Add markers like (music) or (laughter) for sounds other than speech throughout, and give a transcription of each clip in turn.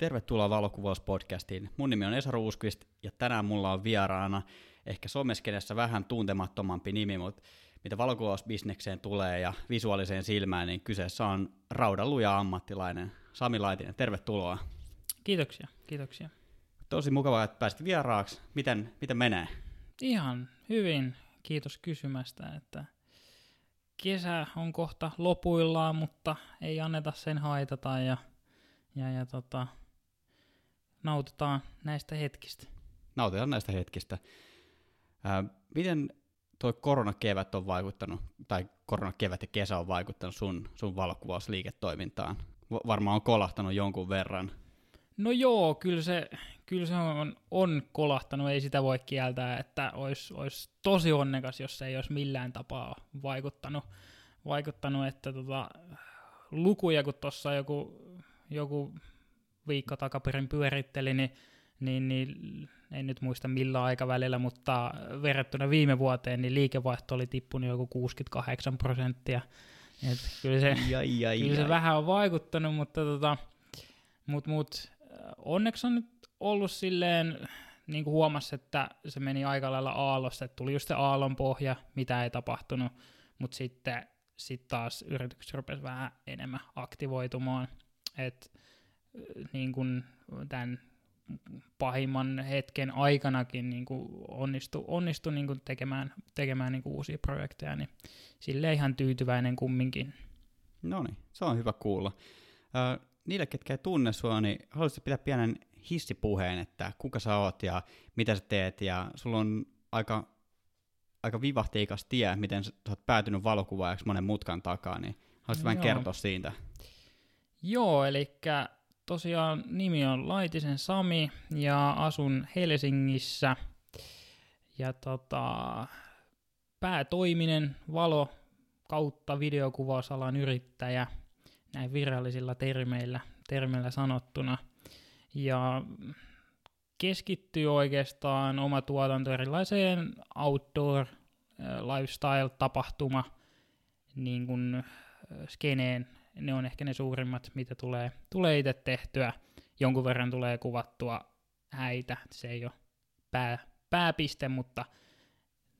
Tervetuloa Valokuvauspodcastiin. Mun nimi on Esa Ruuskvist ja tänään mulla on vieraana ehkä someskenessä vähän tuntemattomampi nimi, mutta mitä valokuvausbisnekseen tulee ja visuaaliseen silmään, niin kyseessä on raudaluja ammattilainen Sami Laitinen. Tervetuloa. Kiitoksia, kiitoksia. Tosi mukavaa, että pääsit vieraaksi. Miten, miten menee? Ihan hyvin, kiitos kysymästä, että kesä on kohta lopuillaan, mutta ei anneta sen haitata ja, ja, ja tota, nautitaan näistä hetkistä. Nautitaan näistä hetkistä. Ää, miten tuo koronakevät on vaikuttanut, tai koronakevät ja kesä on vaikuttanut sun, sun valokuvausliiketoimintaan? Varmaan on kolahtanut jonkun verran. No joo, kyllä se, kyllä se on, on kolahtanut, ei sitä voi kieltää, että olisi, olisi tosi onnekas, jos se ei olisi millään tapaa vaikuttanut, vaikuttanut että tota, lukuja, kun tuossa joku, joku viikko takaperin pyöritteli, niin, niin, niin en nyt muista millä aikavälillä, mutta verrattuna viime vuoteen, niin liikevaihto oli tippunut joku 68 prosenttia. Et kyllä se, jai, jai, kyllä se jai. vähän on vaikuttanut, mutta tota, mut, mut, onneksi on nyt ollut silleen, niin kuin huomasi, että se meni aika lailla aallossa, että tuli just se aallon pohja, mitä ei tapahtunut, mutta sitten sit taas yritykset rupesi vähän enemmän aktivoitumaan, että niin kuin tämän pahimman hetken aikanakin niin kuin onnistu, onnistu niin kuin tekemään, tekemään niin kuin uusia projekteja, niin sille ihan tyytyväinen kumminkin. No niin, se on hyvä kuulla. Äh, niille, ketkä ei tunne sua, niin haluaisitko pitää pienen hissipuheen, että kuka sä oot ja mitä sä teet, ja sulla on aika, aika vivahteikas tie, miten sä oot päätynyt valokuvaajaksi monen mutkan takaa, niin haluaisitko vähän kertoa siitä? Joo, eli tosiaan nimi on Laitisen Sami ja asun Helsingissä. Ja tota, päätoiminen valo kautta videokuvausalan yrittäjä, näin virallisilla termeillä, termeillä sanottuna. Ja keskittyy oikeastaan oma tuotanto erilaiseen outdoor lifestyle-tapahtuma niin kuin skeneen ne on ehkä ne suurimmat, mitä tulee, tulee itse tehtyä. Jonkun verran tulee kuvattua häitä, se ei ole pää, pääpiste, mutta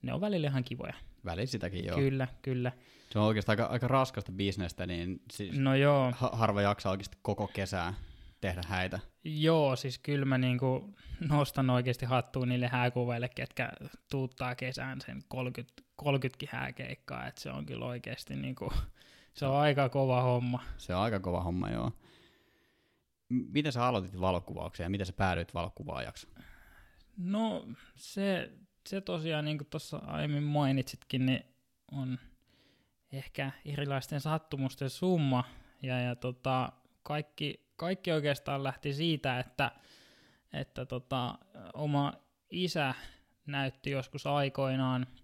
ne on välillä ihan kivoja. Välillä sitäkin joo. Kyllä, kyllä. Se on oikeastaan aika, aika raskasta bisnestä, niin siis no joo. Ha- harva jaksaa oikeasti koko kesää tehdä häitä. Joo, siis kyllä mä niinku nostan oikeasti hattuun niille hääkuveille, ketkä tuuttaa kesään sen 30, 30 hääkeikkaa, että se on kyllä oikeasti niinku, se on aika kova homma. Se on aika kova homma, joo. Miten sä aloitit valokuvauksen ja miten sä päädyit valokuvaajaksi? No se, se tosiaan, niin kuin tuossa aiemmin mainitsitkin, niin on ehkä erilaisten sattumusten summa. Ja, ja tota, kaikki, kaikki oikeastaan lähti siitä, että, että tota, oma isä näytti joskus aikoinaan –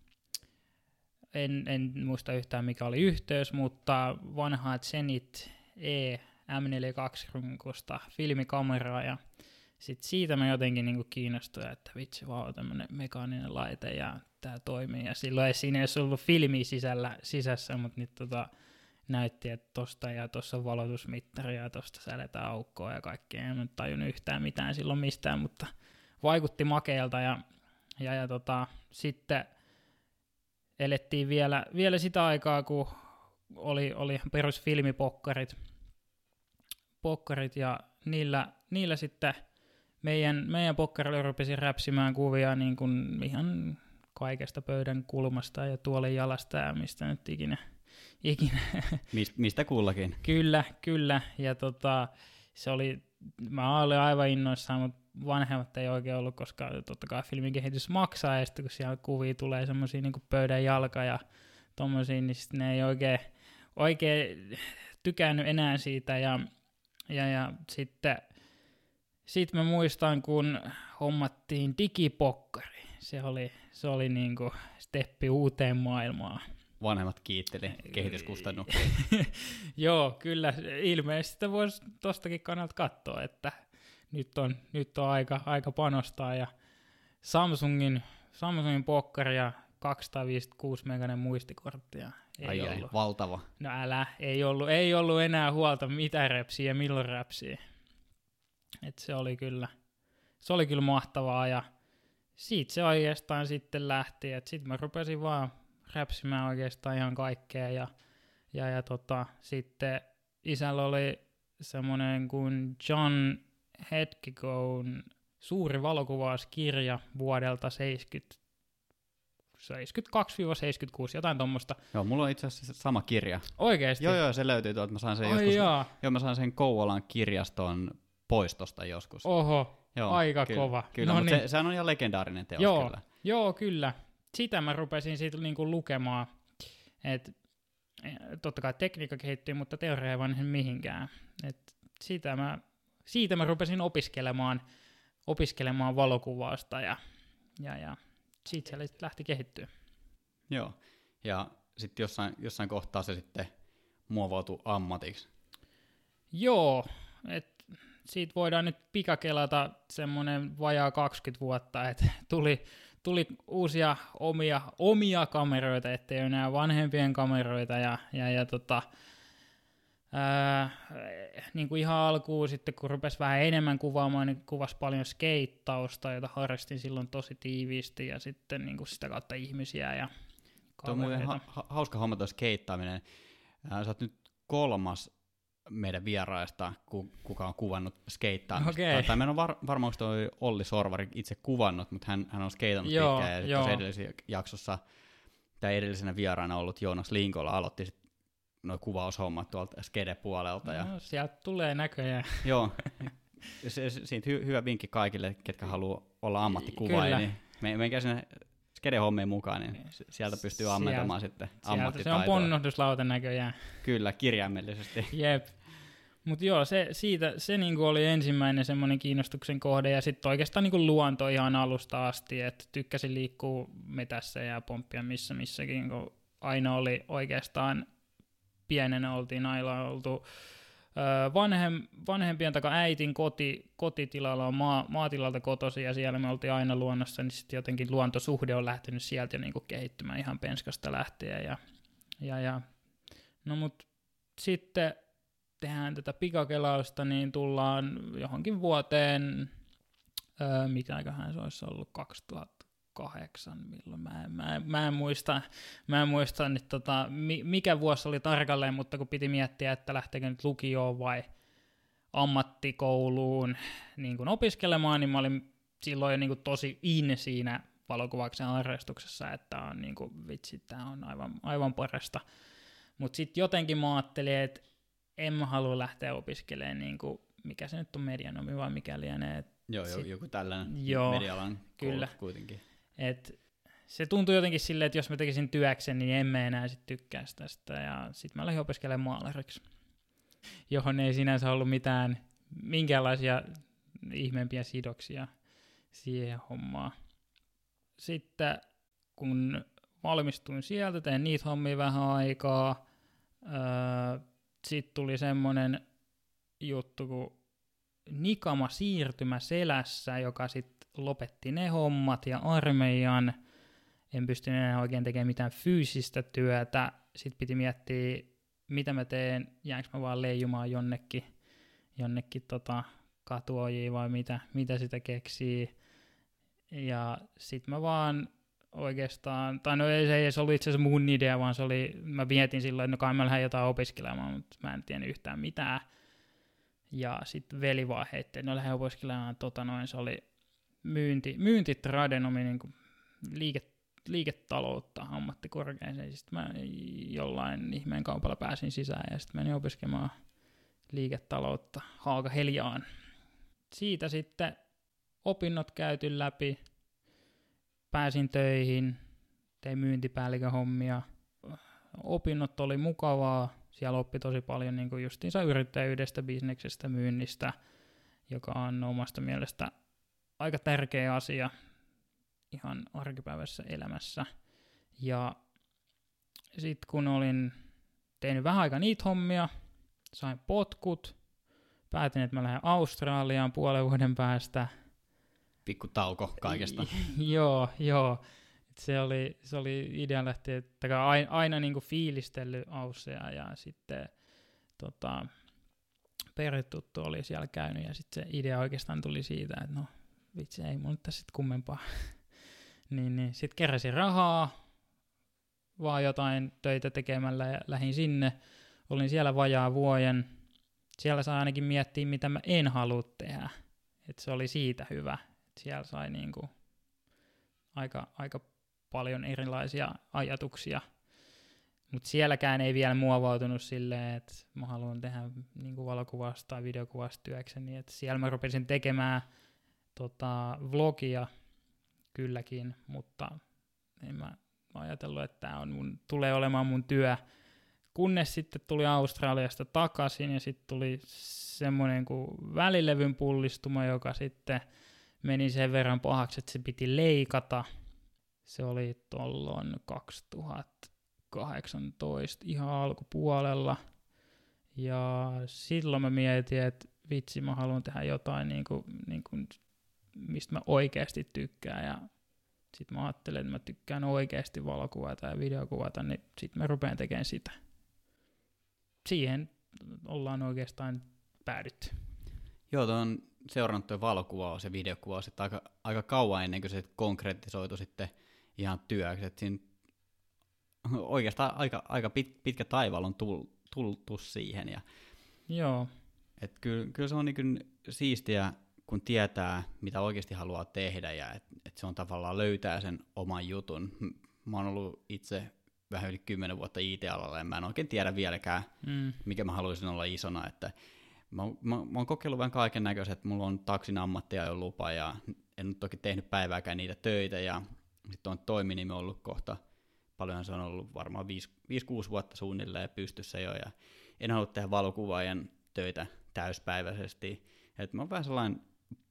en, en muista yhtään mikä oli yhteys, mutta vanhaa Zenit E M42-runkosta filmikameraa ja sitten siitä mä jotenkin niinku kiinnostuin, että vitsi, vau, tämmönen mekaaninen laite ja tämä toimii. Ja silloin ei siinä edes ollut filmi sisällä, sisässä, mutta nyt tota, näytti, että tosta ja tuossa on valotusmittari ja tosta säädetään aukkoa ja kaikkea. En nyt tajunnut yhtään mitään silloin mistään, mutta vaikutti makeelta ja, ja, ja tota, sitten elettiin vielä, vielä sitä aikaa, kun oli, oli perusfilmipokkarit pokkarit ja niillä, niillä sitten meidän, meidän pokkarilla rupesi räpsimään kuvia niin kuin ihan kaikesta pöydän kulmasta ja tuolin jalasta ja mistä nyt ikinä. ikinä. Mist, mistä kullakin. kyllä, kyllä. Ja tota, se oli, mä olin aivan innoissaan, mutta vanhemmat ei oikein ollut, koska totta kai filmin kehitys maksaa, ja sitten kun siellä kuvia tulee semmoisia niin pöydän jalka ja tommosia, niin sitten ne ei oikein, oikein tykännyt enää siitä, ja, ja, ja sitten sit mä muistan, kun hommattiin digipokkari, se oli, se oli niin kuin steppi uuteen maailmaan. Vanhemmat kiitteli kehityskustannuksia. (laughs) Joo, kyllä ilmeisesti sitä voisi tostakin kannalta katsoa, että nyt on, nyt on aika, aika panostaa ja Samsungin, Samsungin pokkari ja 256 meganen muistikorttia. Ei ai, ollut. ai, valtava. No älä, ei ollut, ei ollut enää huolta mitä repsiä ja milloin repsiä. Et se oli kyllä, se oli kyllä mahtavaa ja siitä se oikeastaan sitten lähti, sitten mä rupesin vaan räpsimään oikeastaan ihan kaikkea ja, ja, ja tota, sitten isällä oli semmoinen kuin John Hedgigon suuri valokuvauskirja vuodelta 70, 72-76, jotain tuommoista. Joo, mulla on itse asiassa sama kirja. Oikeesti? Joo, joo, se löytyy tuolta. Mä sain sen Ai joskus, jaa. joo, mä sain sen Kouvolan kirjaston poistosta joskus. Oho, joo, aika kyllä, kova. Kyllä, No mutta niin. se, sehän on ihan legendaarinen teos Joo. kyllä. Joo, kyllä. Sitä mä rupesin siitä niinku lukemaan. Et, eh, totta kai tekniikka kehittyy, mutta teoria ei vanhen mihinkään. Et sitä mä, siitä mä rupesin opiskelemaan, opiskelemaan valokuvausta ja, ja, ja siitä se lähti kehittyä. Joo, ja sitten jossain, jossain kohtaa se sitten muovautui ammatiksi. Joo, et siitä voidaan nyt pikakelata semmoinen vajaa 20 vuotta, että tuli, tuli uusia omia, omia kameroita, ettei enää vanhempien kameroita ja, ja, ja tota, ää, niin kuin ihan alkuun sitten kun rupesi vähän enemmän kuvaamaan, niin kuvasi paljon skeittausta, jota harrastin silloin tosi tiiviisti ja sitten niin kuin sitä kautta ihmisiä ja Tuo on kavereita. ha- ha- hauska homma tuo skeittaaminen. Ää, Sä oot nyt kolmas meidän vieraista, ku- kuka on kuvannut skeittaamista. Okei. Tai, meillä on var- varmaan toi Olli Sorvari itse kuvannut, mutta hän, hän on skeitannut Joo, pitkään. Ja edellisessä jaksossa, tai edellisenä vieraana ollut Joonas Linkola aloitti sit nuo kuvaushommat tuolta skede-puolelta. Ja, No, sieltä tulee näköjään. (laughs) Joo, (laughs) se, se, siitä hy, hyvä vinkki kaikille, ketkä haluaa olla ammattikuvaaja, Kyllä. niin me, menkää sinne skede-hommiin mukaan, niin sieltä pystyy ammentamaan sitten Sieltä se on ponnohduslauta näköjään. Kyllä, kirjaimellisesti. (laughs) Jep. Mutta joo, se, siitä, se niinku oli ensimmäinen semmoinen kiinnostuksen kohde, ja sitten oikeastaan niinku luonto ihan alusta asti, että tykkäsin liikkua metässä ja pomppia missä missäkin, kun aina oli oikeastaan pienenä oltiin aina oltu vanhem, vanhempien takaa äitin koti, kotitilalla on maa, maatilalta kotosi ja siellä me oltiin aina luonnossa, niin sitten jotenkin luontosuhde on lähtenyt sieltä jo niinku kehittymään ihan penskasta lähtien. Ja, ja, ja. No mut sitten tehdään tätä pikakelausta, niin tullaan johonkin vuoteen, öö, se olisi ollut 2008, milloin mä en, mä en, mä en muista, mä en muista nyt tota, mi, mikä vuosi oli tarkalleen, mutta kun piti miettiä, että lähteekö nyt lukioon vai ammattikouluun niin kuin opiskelemaan, niin mä olin silloin jo niin kuin tosi in siinä valokuvauksen harrastuksessa, että on niin kuin, vitsi, tämä on aivan, aivan parasta. Mutta sitten jotenkin mä ajattelin, että en mä halua lähteä opiskelemaan, niin kuin, mikä se nyt on medianomi vai mikä lienee. Joo, jo, Sit- joku tällainen Joo, medialan kyllä. kuitenkin. Et, se tuntui jotenkin silleen, että jos mä tekisin työksen, niin en mä enää sit tykkäisi tästä. Ja sitten mä lähdin opiskelemaan maalariksi, johon ei sinänsä ollut mitään, minkäänlaisia ihmeempiä sidoksia siihen hommaan. Sitten kun valmistuin sieltä, tein niitä hommia vähän aikaa. Öö, Sitten tuli semmoinen juttu kuin Nikama siirtymä selässä, joka sitten lopetti ne hommat ja armeijan. En pystynyt enää oikein tekemään mitään fyysistä työtä. Sitten piti miettiä, mitä mä teen, jäänkö mä vaan leijumaan jonnekin, jonnekin tota katuojiin vai mitä, mitä sitä keksii. Ja sitten mä vaan oikeastaan, tai no ei se ei ollut itse asiassa mun idea, vaan se oli, mä mietin silloin, että no kai mä lähden jotain opiskelemaan, mutta mä en tiennyt yhtään mitään. Ja sitten veli vaan heitti, no lähden opiskelemaan, tota noin, se oli myynti, myyntitradenomi, niin kuin liike, liiketaloutta ammattikorkeeseen. Sitten mä jollain ihmeen kaupalla pääsin sisään ja sitten menin opiskelemaan liiketaloutta Haaga Heliaan. Siitä sitten opinnot käyty läpi, pääsin töihin, tein myyntipäällikön hommia. Opinnot oli mukavaa, siellä oppi tosi paljon niin kuin justiinsa yrittäjyydestä, bisneksestä, myynnistä, joka on omasta mielestä aika tärkeä asia ihan arkipäivässä elämässä. Ja sitten kun olin tehnyt vähän aikaa niitä hommia, sain potkut, päätin, että mä lähden Australiaan puolen vuoden päästä. Pikku tauko kaikesta. (laughs) joo, joo. Se oli, se oli idea lähteä, että aina, aina niinku fiilistellyt Ausseja ja sitten tota, perituttu oli siellä käynyt ja sitten se idea oikeastaan tuli siitä, että no vitsi ei mun tässä sitten kummempaa. (laughs) niin, niin sitten keräsin rahaa, vaan jotain töitä tekemällä ja lähdin sinne. Olin siellä vajaa vuoden. Siellä sai ainakin miettiä, mitä mä en halua tehdä. Et se oli siitä hyvä. Et siellä sai niinku aika, aika paljon erilaisia ajatuksia. Mutta sielläkään ei vielä muovautunut silleen, että mä haluan tehdä niinku valokuvasta tai videokuvasta työkseni. Et siellä mä rupesin tekemään tota, vlogia kylläkin, mutta en mä ajatellut, että tämä on mun, tulee olemaan mun työ. Kunnes sitten tuli Australiasta takaisin ja sitten tuli semmoinen kuin välilevyn pullistuma, joka sitten meni sen verran pahaksi, että se piti leikata. Se oli tuolloin 2018 ihan alkupuolella. Ja silloin mä mietin, että vitsi, mä haluan tehdä jotain, niin kuin, niin kuin, mistä mä oikeasti tykkään. Ja sitten mä ajattelen, että mä tykkään oikeasti valokuvata ja videokuvata, niin sitten mä rupean tekemään sitä. Siihen ollaan oikeastaan päädytty. Joo, tuo on seurannut tuo valokuvaus ja videokuvaus että aika, aika kauan ennen kuin se konkretisoitu sitten ihan työksi. Että siinä oikeastaan aika, aika pit, pitkä taival on tultu, tultu siihen. Ja, Joo. Et kyllä, kyllä se on niin siistiä kun tietää, mitä oikeasti haluaa tehdä ja että et se on tavallaan löytää sen oman jutun. Mä oon ollut itse vähän yli kymmenen vuotta IT-alalla ja mä en oikein tiedä vieläkään, mm. mikä mä haluaisin olla isona. Että mä, mä, mä oon kokeillut vähän kaiken näköiset, että mulla on taksin ammattia jo lupa ja en nyt toki tehnyt päivääkään niitä töitä ja sitten on toiminimi ollut kohta, paljon se on ollut varmaan 5-6 vuotta suunnilleen pystyssä jo ja en halua tehdä valokuvaajan töitä täyspäiväisesti. että mä oon vähän sellainen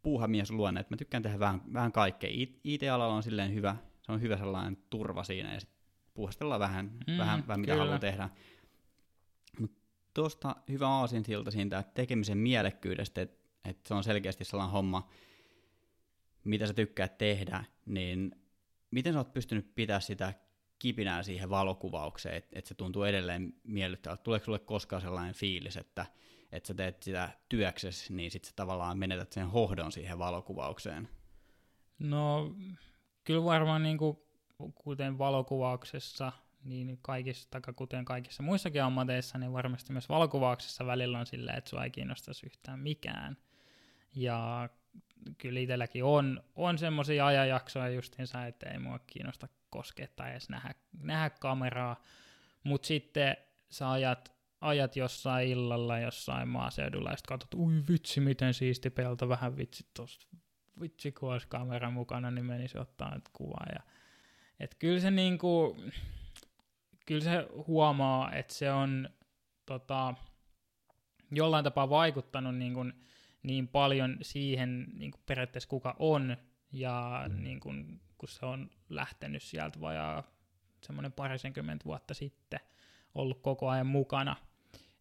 puuhamies luonne, että mä tykkään tehdä vähän, vähän kaikkea. IT-alalla on silleen hyvä, se on hyvä sellainen turva siinä ja sitten puhastellaan vähän, mm, vähän, vähän mitä haluaa tehdä. Mutta tuosta hyvä aasinsilta siitä tekemisen mielekkyydestä, että et se on selkeästi sellainen homma, mitä sä tykkäät tehdä, niin miten sä oot pystynyt pitää sitä kipinää siihen valokuvaukseen, että et se tuntuu edelleen miellyttävältä? Tuleeko sulle koskaan sellainen fiilis, että että sä teet sitä työksesi, niin sitten sä tavallaan menetät sen hohdon siihen valokuvaukseen? No, kyllä varmaan niin kuin, kuten valokuvauksessa, niin kaikissa, tai kuten kaikissa muissakin ammateissa, niin varmasti myös valokuvauksessa välillä on silleen, että sua ei kiinnostaisi yhtään mikään. Ja kyllä itselläkin on, on semmoisia ajanjaksoja justiinsa, että ei mua kiinnosta koskea tai edes nähdä, nähdä kameraa, mutta sitten sä ajat ajat jossain illalla jossain maaseudulla ja sitten katsot, ui vitsi, miten siisti pelto, vähän vitsi tosta, vitsi kun olisi kamera mukana, niin menisi ottaa nyt kuvaa. Ja, et kyllä se niinku, kyllä se huomaa, että se on tota, jollain tapaa vaikuttanut niin, kuin, niin paljon siihen niin kuin periaatteessa kuka on, ja mm. niin kuin, kun se on lähtenyt sieltä vajaa semmoinen parisenkymmentä vuotta sitten, ollut koko ajan mukana,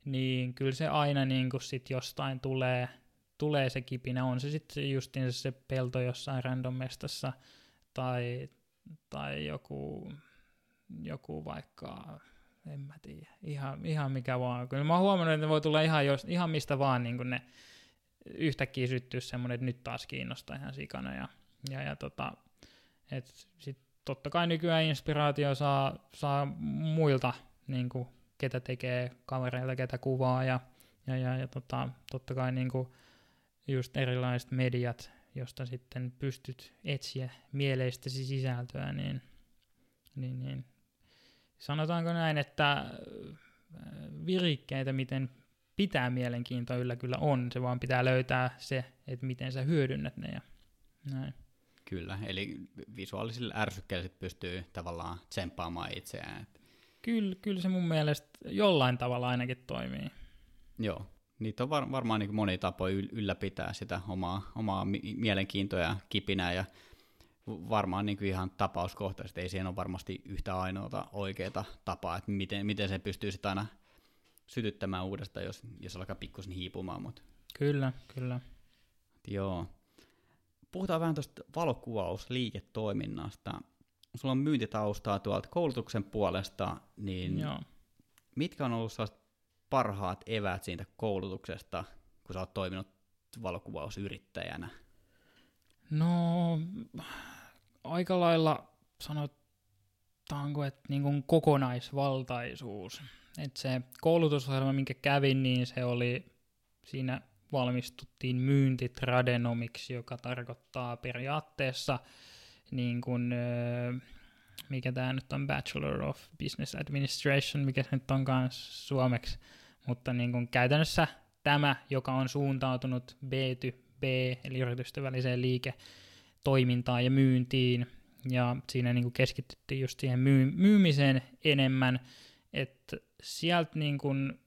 niin kyllä se aina niin kuin sit jostain tulee, tulee se kipinä, on se sitten justiin se pelto jossain random mestassa tai, tai joku, joku vaikka, en mä tiedä, ihan, ihan mikä vaan. Kyllä mä oon huomannut, että ne voi tulla ihan, jos, ihan mistä vaan niin kuin ne yhtäkkiä syttyy semmoinen, että nyt taas kiinnostaa ihan sikana ja, ja, ja tota, et sit totta kai nykyään inspiraatio saa, saa muilta niin kuin ketä tekee kavereilta, ketä kuvaa ja, ja, ja, ja tota, totta kai niin kuin just erilaiset mediat, josta sitten pystyt etsiä mieleistäsi sisältöä, niin, niin, niin. Sanotaanko näin, että äh, virikkeitä, miten pitää mielenkiintoa yllä kyllä on, se vaan pitää löytää se, että miten sä hyödynnät ne ja näin. Kyllä, eli visuaalisilla ärsykkeillä pystyy tavallaan tsemppaamaan itseään. Kyllä, kyllä se mun mielestä jollain tavalla ainakin toimii. Joo, niitä on var, varmaan niin moni tapa ylläpitää sitä omaa, omaa mielenkiintoa ja kipinää ja varmaan niin ihan tapauskohtaisesti ei siihen ole varmasti yhtä ainoata oikeaa tapaa, että miten, miten se pystyy sitten aina sytyttämään uudestaan, jos, jos alkaa pikkusen hiipumaan. Mutta. Kyllä, kyllä. Joo. Puhutaan vähän tuosta valokuvausliiketoiminnasta sulla on myyntitaustaa tuolta koulutuksen puolesta, niin Joo. mitkä on ollut parhaat eväät siitä koulutuksesta kun sä oot toiminut valokuvausyrittäjänä? No, aika lailla sanotaanko, että niin kuin kokonaisvaltaisuus. Että se koulutusohjelma, minkä kävin, niin se oli, siinä valmistuttiin myyntitradenomiksi, joka tarkoittaa periaatteessa niin kuin, mikä tämä nyt on, Bachelor of Business Administration, mikä se nyt onkaan suomeksi, mutta niin kuin käytännössä tämä, joka on suuntautunut B2B, eli yritysten väliseen liiketoimintaan ja myyntiin, ja siinä niin keskityttiin just siihen myy- myymiseen enemmän, että sieltä niin kuin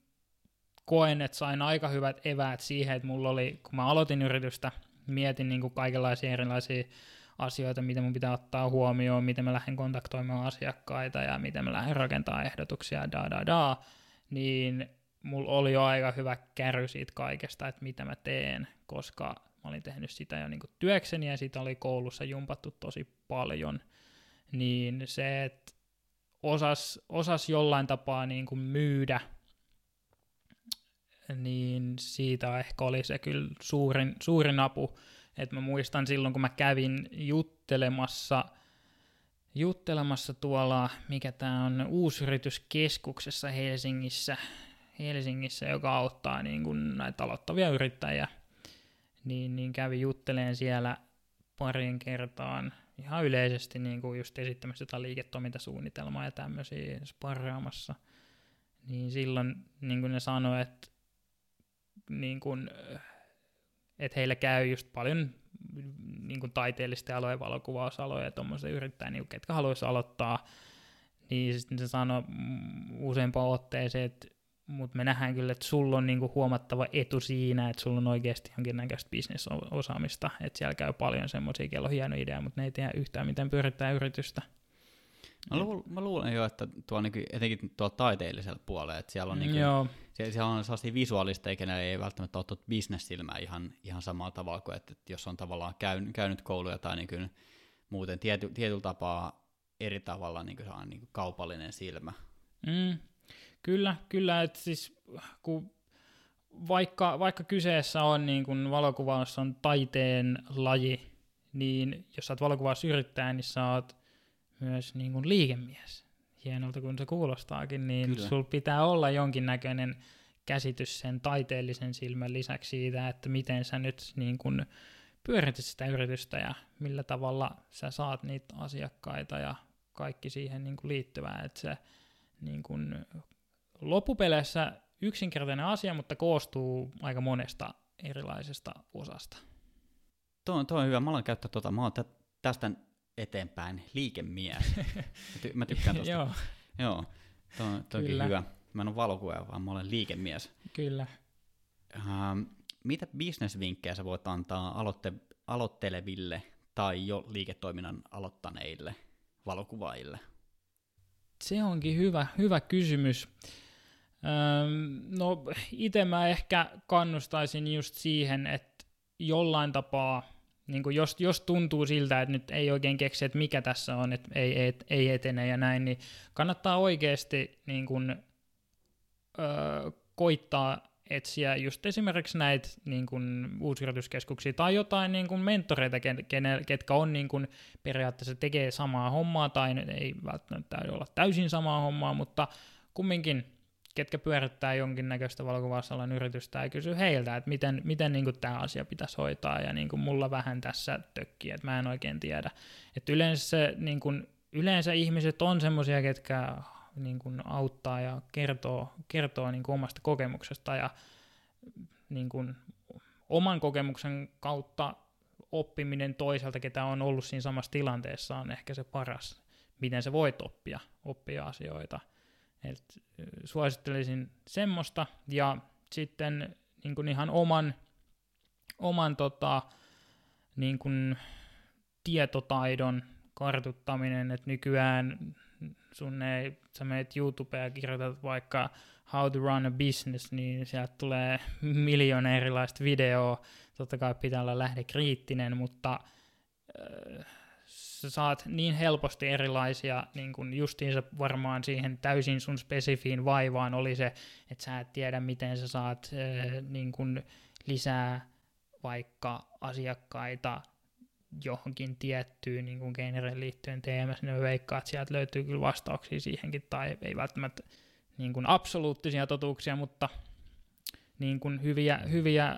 koen, että sain aika hyvät eväät siihen, että mulla oli, kun mä aloitin yritystä, mietin niin kuin kaikenlaisia erilaisia asioita, mitä mun pitää ottaa huomioon, miten mä lähden kontaktoimaan asiakkaita ja miten mä lähden rakentamaan ehdotuksia, da da da, niin mulla oli jo aika hyvä käry siitä kaikesta, että mitä mä teen, koska mä olin tehnyt sitä jo niin kuin työkseni ja sitä oli koulussa jumpattu tosi paljon, niin se, että osas, osas jollain tapaa niin kuin myydä, niin siitä ehkä oli se kyllä suurin, suurin apu, että mä muistan silloin, kun mä kävin juttelemassa, juttelemassa tuolla, mikä tämä on, uusyrityskeskuksessa Helsingissä, Helsingissä, joka auttaa niin kuin näitä aloittavia yrittäjiä, niin, niin kävi jutteleen siellä parin kertaan ihan yleisesti niin kuin just esittämässä jotain liiketoimintasuunnitelmaa ja tämmöisiä sparraamassa, niin silloin niin kuin ne sanoi, että niin kuin, että heillä käy just paljon niin kuin taiteellisten alojen valokuvausaloja ja tuommoisia yrittää, niin ketkä haluaisi aloittaa, niin sitten se sanoi useampaan otteeseen, että mutta me nähdään kyllä, että sulla on niinku huomattava etu siinä, että sulla on oikeasti jonkinnäköistä bisnesosaamista, että siellä käy paljon semmoisia, kello on hieno idea, mutta ne ei tiedä yhtään, miten pyörittää yritystä. Mä, luul, mä luulen jo, että tuo niinku, etenkin tuolla taiteellisella puolella, että siellä on, niinku, Joo. Siellä, siellä on sellaisia visuaalista, eikä ei välttämättä ole bisnessilmää ihan, ihan samalla tavalla kuin, että, että jos on tavallaan käynyt, käynyt kouluja tai niinku, muuten tiety, tietyllä tapaa eri tavalla niin kuin, on niin kaupallinen silmä. Mm, Kyllä, kyllä, että siis kun vaikka, vaikka kyseessä on niin kun valokuvaus on taiteen laji, niin jos sä oot valokuvausyrittäjä, niin sä oot myös niin kun liikemies. Hienolta kun se kuulostaakin, niin Kyllä. sul pitää olla jonkinnäköinen käsitys sen taiteellisen silmän lisäksi siitä, että miten sä nyt niin kun pyörität sitä yritystä ja millä tavalla sä saat niitä asiakkaita ja kaikki siihen niin kuin liittyvää, että se niin kuin loppupeleissä yksinkertainen asia, mutta koostuu aika monesta erilaisesta osasta. Tuo on, tuo on hyvä. Mä olen käyttänyt tuota. Mä olen tästä eteenpäin liikemies. (laughs) mä, ty- mä tykkään tuosta. Joo. Joo, tuo on toki hyvä. Mä en ole valokuva, vaan mä olen liikemies. Kyllä. Ähm, mitä bisnesvinkkejä sä voit antaa aloitte- aloitteleville tai jo liiketoiminnan aloittaneille valokuvaajille? Se onkin hyvä, hyvä kysymys. No itse mä ehkä kannustaisin just siihen, että jollain tapaa, niin jos, jos tuntuu siltä, että nyt ei oikein keksi, että mikä tässä on, että ei, ei, ei etene ja näin, niin kannattaa oikeasti niin kuin, öö, koittaa etsiä just esimerkiksi näitä niin kuin, uusyrityskeskuksia tai jotain niin kuin mentoreita, ketkä on niin kuin, periaatteessa tekee samaa hommaa tai ei välttämättä olla täysin samaa hommaa, mutta kumminkin ketkä pyörittää jonkinnäköistä valokuvausalan yritystä ja kysyy heiltä, että miten, miten niin tämä asia pitäisi hoitaa ja niin kuin mulla vähän tässä tökkii, että mä en oikein tiedä. Että yleensä, se, niin kuin, yleensä ihmiset on semmoisia, ketkä niin kuin auttaa ja kertoo, kertoo niin kuin omasta kokemuksesta ja niin kuin oman kokemuksen kautta oppiminen toiselta, ketä on ollut siinä samassa tilanteessa, on ehkä se paras, miten se voit oppia, oppia asioita – et suosittelisin semmoista ja sitten niin kuin ihan oman, oman tota, niin kuin tietotaidon kartuttaminen, että nykyään sun ei, sä menet YouTubeen ja kirjoitat vaikka how to run a business, niin sieltä tulee miljoona erilaista videoa, totta kai pitää olla lähde kriittinen, mutta äh, sä saat niin helposti erilaisia, niin kun justiinsa varmaan siihen täysin sun spesifiin vaivaan oli se, että sä et tiedä, miten sä saat niin kun lisää vaikka asiakkaita johonkin tiettyyn niin kuin genreen liittyen TMS, niin veikkaa, että sieltä löytyy kyllä vastauksia siihenkin, tai ei välttämättä niin kuin absoluuttisia totuuksia, mutta niin kuin hyviä, hyviä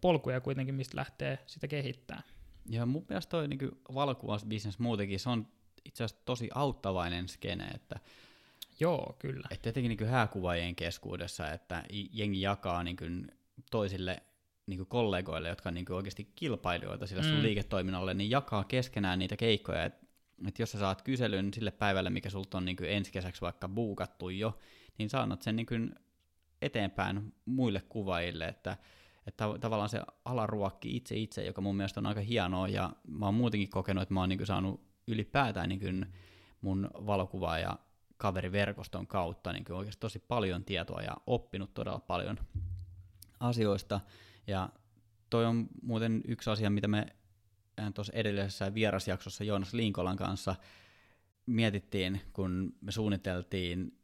polkuja kuitenkin, mistä lähtee sitä kehittämään. Ja mun mielestä toi niin valokuvausbisnes muutenkin, se on itse asiassa tosi auttavainen skene, että Joo, kyllä. Että etenkin niin hääkuvaajien keskuudessa, että jengi jakaa niin kuin toisille niin kuin kollegoille, jotka on niin kuin oikeasti kilpailijoita sillä mm. sun liiketoiminnalle, niin jakaa keskenään niitä keikkoja, että et jos sä saat kyselyn sille päivälle, mikä sulta on niin kuin ensi kesäksi vaikka buukattu jo, niin sä annat sen niin kuin eteenpäin muille kuvaajille, että, että tavallaan se ala ruokki itse itse, joka mun mielestä on aika hienoa, ja mä oon muutenkin kokenut, että mä oon niin kuin saanut ylipäätään niin kuin mun valokuvaaja kaveriverkoston kautta niin kuin oikeasti tosi paljon tietoa ja oppinut todella paljon asioista. Ja toi on muuten yksi asia, mitä me tuossa edellisessä vierasjaksossa Joonas Linkolan kanssa mietittiin, kun me suunniteltiin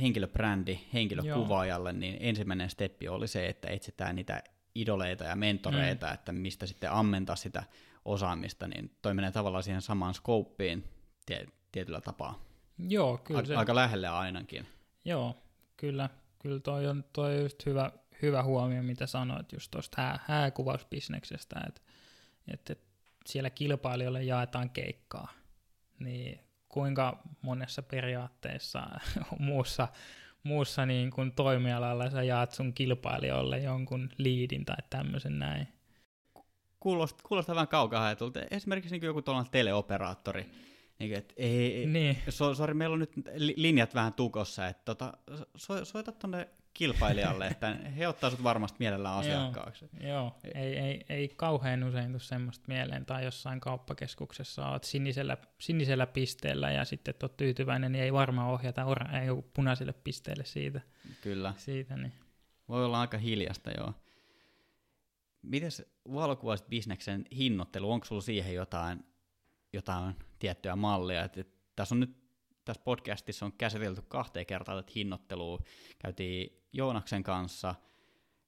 henkilöbrändi henkilökuvaajalle, Joo. niin ensimmäinen steppi oli se, että etsitään niitä idoleita ja mentoreita, mm. että mistä sitten ammentaa sitä osaamista, niin toi menee tavallaan siihen samaan skouppiin tie- tietyllä tapaa. Joo, kyllä A- se... Aika lähelle ainakin. Joo, kyllä. Kyllä toi on, toi on just hyvä, hyvä huomio, mitä sanoit just tuosta hää, hääkuvausbisneksestä, että et, et siellä kilpailijoille jaetaan keikkaa. Niin kuinka monessa periaatteessa (laughs) muussa, muussa niin kuin toimialalla sä jaat sun kilpailijoille jonkun liidin tai tämmöisen näin? Kuulostaa, kuulostaa vähän kaukaa ajatulta. Esimerkiksi niin joku tuollainen teleoperaattori, niin, et, ei, niin. So, sorry, meillä on nyt linjat vähän tukossa, että tota, so, soita tuonne kilpailijalle, että he ottaa sut varmasti mielellään asiakkaaksi. Joo, joo. Ei, ei, ei kauhean usein tule semmoista mieleen, tai jossain kauppakeskuksessa olet sinisellä, sinisellä pisteellä ja sitten et oot tyytyväinen, niin ei varmaan ohjata ora, ei punaiselle pisteelle siitä. Kyllä. Siitä, niin. Voi olla aika hiljasta, joo. Mites bisneksen hinnoittelu, onko sulla siihen jotain jotain tiettyä mallia. Et, et, tässä on nyt tässä podcastissa on käsitelty kahteen kertaan tätä hinnoittelua. Käytiin Joonaksen kanssa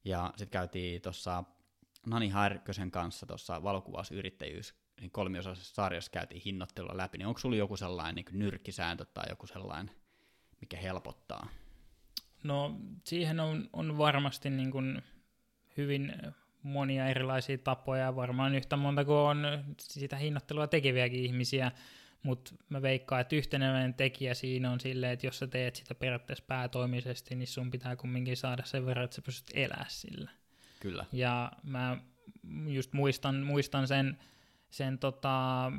ja sitten käytiin tuossa Nani Härkösen kanssa tuossa valokuvausyrittäjyys niin kolmiosaisessa sarjassa käytiin hinnoittelua läpi, niin onko sulla joku sellainen niin nyrkkisääntö tai joku sellainen, mikä helpottaa? No siihen on, on varmasti niin kuin hyvin monia erilaisia tapoja, varmaan yhtä monta kuin on sitä hinnoittelua tekeviäkin ihmisiä, mutta mä veikkaan, että yhtenäinen tekijä siinä on silleen, että jos sä teet sitä periaatteessa päätoimisesti, niin sun pitää kumminkin saada sen verran, että sä pystyt elää sillä. Kyllä. Ja mä just muistan, muistan sen, sen, tota,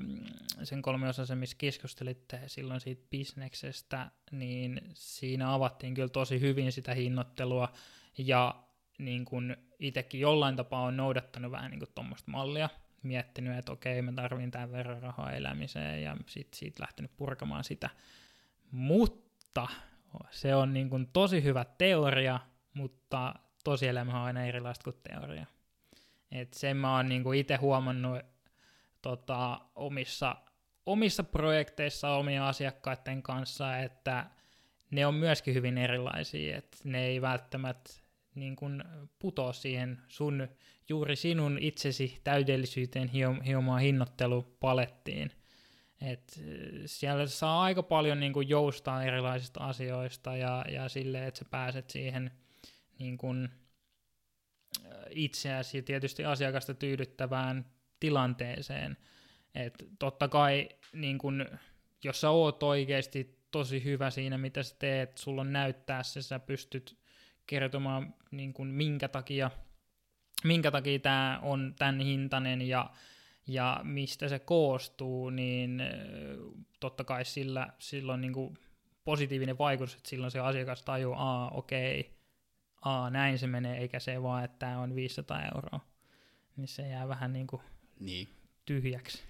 sen kolmiosaisen, missä keskustelitte silloin siitä bisneksestä, niin siinä avattiin kyllä tosi hyvin sitä hinnoittelua, ja niin kun itsekin jollain tapaa on noudattanut vähän niin tuommoista mallia, miettinyt, että okei, mä tarvin tämän verran rahaa elämiseen ja sitten siitä lähtenyt purkamaan sitä. Mutta se on niin kuin tosi hyvä teoria, mutta tosielämä on aina erilaista kuin teoria. Et sen mä oon niin itse huomannut tota, omissa, omissa projekteissa omien asiakkaiden kanssa, että ne on myöskin hyvin erilaisia, että ne ei välttämättä niin kuin putoa siihen sun, juuri sinun itsesi täydellisyyteen hiomaan hinnoittelupalettiin. Et siellä saa aika paljon niin kuin joustaa erilaisista asioista ja, ja sille, että sä pääset siihen niin kuin itseäsi ja tietysti asiakasta tyydyttävään tilanteeseen. Et totta kai, niin kun, jos sä oot oikeasti tosi hyvä siinä, mitä sä teet, sulla on näyttää se, sä pystyt kertomaan, niin kuin, minkä takia, minkä takia tämä on tämän hintainen ja, ja mistä se koostuu, niin totta kai sillä, sillä on niin kuin positiivinen vaikutus, että silloin se asiakas tajuaa, a okei, a näin se menee, eikä se vaan, että tämä on 500 euroa. Niin se jää vähän niin kuin niin. tyhjäksi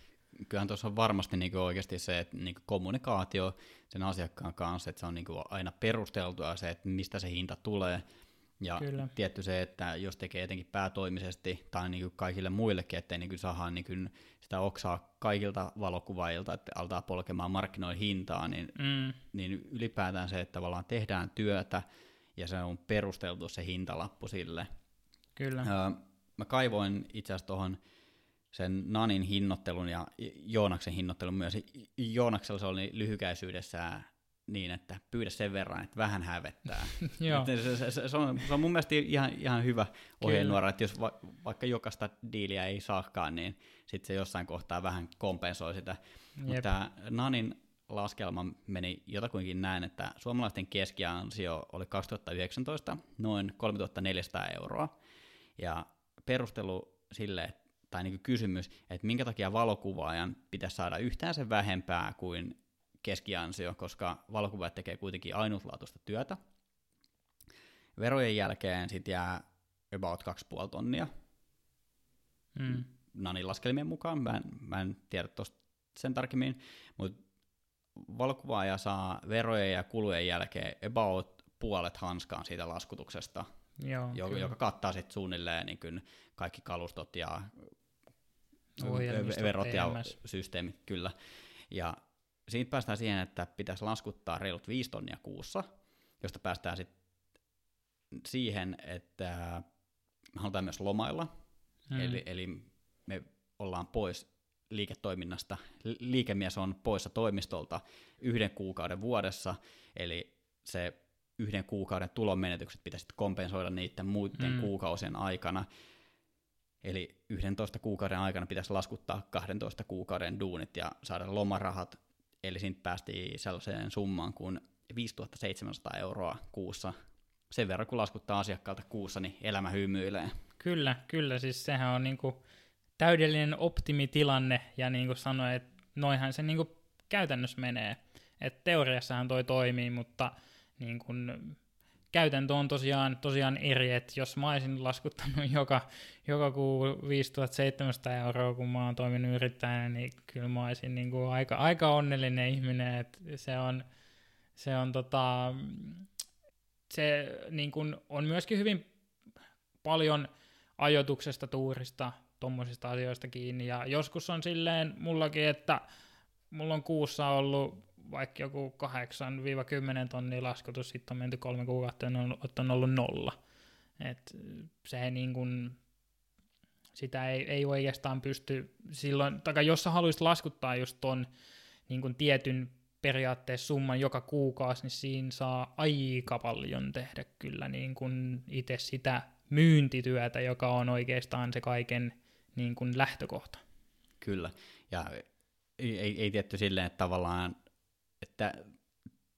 kyllähän tuossa on varmasti niin oikeasti se, että niin kommunikaatio sen asiakkaan kanssa, että se on niin aina perusteltua se, että mistä se hinta tulee. Ja Kyllä. tietty se, että jos tekee etenkin päätoimisesti tai niin kaikille muillekin, ettei niin saada niin sitä oksaa kaikilta valokuvaajilta, että altaa polkemaan markkinoiden hintaa, niin, mm. niin ylipäätään se, että tavallaan tehdään työtä ja se on perusteltu se hintalappu sille. Kyllä. mä kaivoin itse asiassa tuohon sen Nanin hinnoittelun ja Joonaksen hinnoittelun myös. Joonaksella se oli lyhykäisyydessään niin, että pyydä sen verran, että vähän hävettää. (laughs) se, se, se, se, on, se on mun mielestä ihan, ihan hyvä ohjenuora, että jos va, vaikka jokaista diiliä ei saakaan, niin sitten se jossain kohtaa vähän kompensoi sitä. Jep. Mutta Nanin laskelma meni jotakuinkin näin, että suomalaisten keskiansio oli 2019 noin 3400 euroa, ja perustelu sille, tai niin kysymys, että minkä takia valokuvaajan pitäisi saada yhtään sen vähempää kuin keskiansio, koska valokuvaajat tekee kuitenkin ainutlaatuista työtä. Verojen jälkeen sitten jää about 2,5 tonnia. Mm. Nanin laskelmien mukaan, mä en, mä en tiedä tuosta sen tarkemmin, mutta valokuvaaja saa verojen ja kulujen jälkeen about puolet hanskaan siitä laskutuksesta, Joo, joka, joka kattaa sitten suunnilleen niin kuin kaikki kalustot ja verot TMS. ja systeemit, kyllä. Ja siitä päästään siihen, että pitäisi laskuttaa reilut 5 tonnia kuussa, josta päästään sitten siihen, että me halutaan myös lomailla, hmm. eli, eli me ollaan pois liiketoiminnasta. Liikemies on poissa toimistolta yhden kuukauden vuodessa, eli se yhden kuukauden tulonmenetykset pitäisi kompensoida niiden muiden mm. kuukausien aikana. Eli 11 kuukauden aikana pitäisi laskuttaa 12 kuukauden duunit ja saada lomarahat. Eli siitä päästiin sellaiseen summaan kuin 5700 euroa kuussa. Sen verran kun laskuttaa asiakkaalta kuussa, niin elämä hymyilee. Kyllä, kyllä. Siis sehän on niinku täydellinen optimitilanne, ja niin kuin sanoin, että noinhan se niin kuin käytännössä menee. Et teoriassahan toi toimii, mutta niin kuin käytäntö on tosiaan, tosiaan eri, että jos mä olisin laskuttanut joka, joka kuu 5700 euroa, kun mä oon toiminut yrittäjänä, niin kyllä mä olisin niin kuin aika, aika onnellinen ihminen, että se on, se on tota, se niin kuin on myöskin hyvin paljon ajotuksesta, tuurista, tuommoisista asioista kiinni. Ja joskus on silleen mullakin, että mulla on kuussa ollut vaikka joku 8-10 tonnia laskutus, sitten on menty kolme kuukautta ja on, ollut nolla. Et se niin kun, sitä ei, ei oikeastaan pysty silloin, tai jos sä haluaisit laskuttaa just ton niin kun tietyn periaatteessa summan joka kuukausi, niin siinä saa aika paljon tehdä kyllä niin kun itse sitä myyntityötä, joka on oikeastaan se kaiken niin kuin lähtökohta. Kyllä, ja ei, ei, ei tietty silleen, että tavallaan, että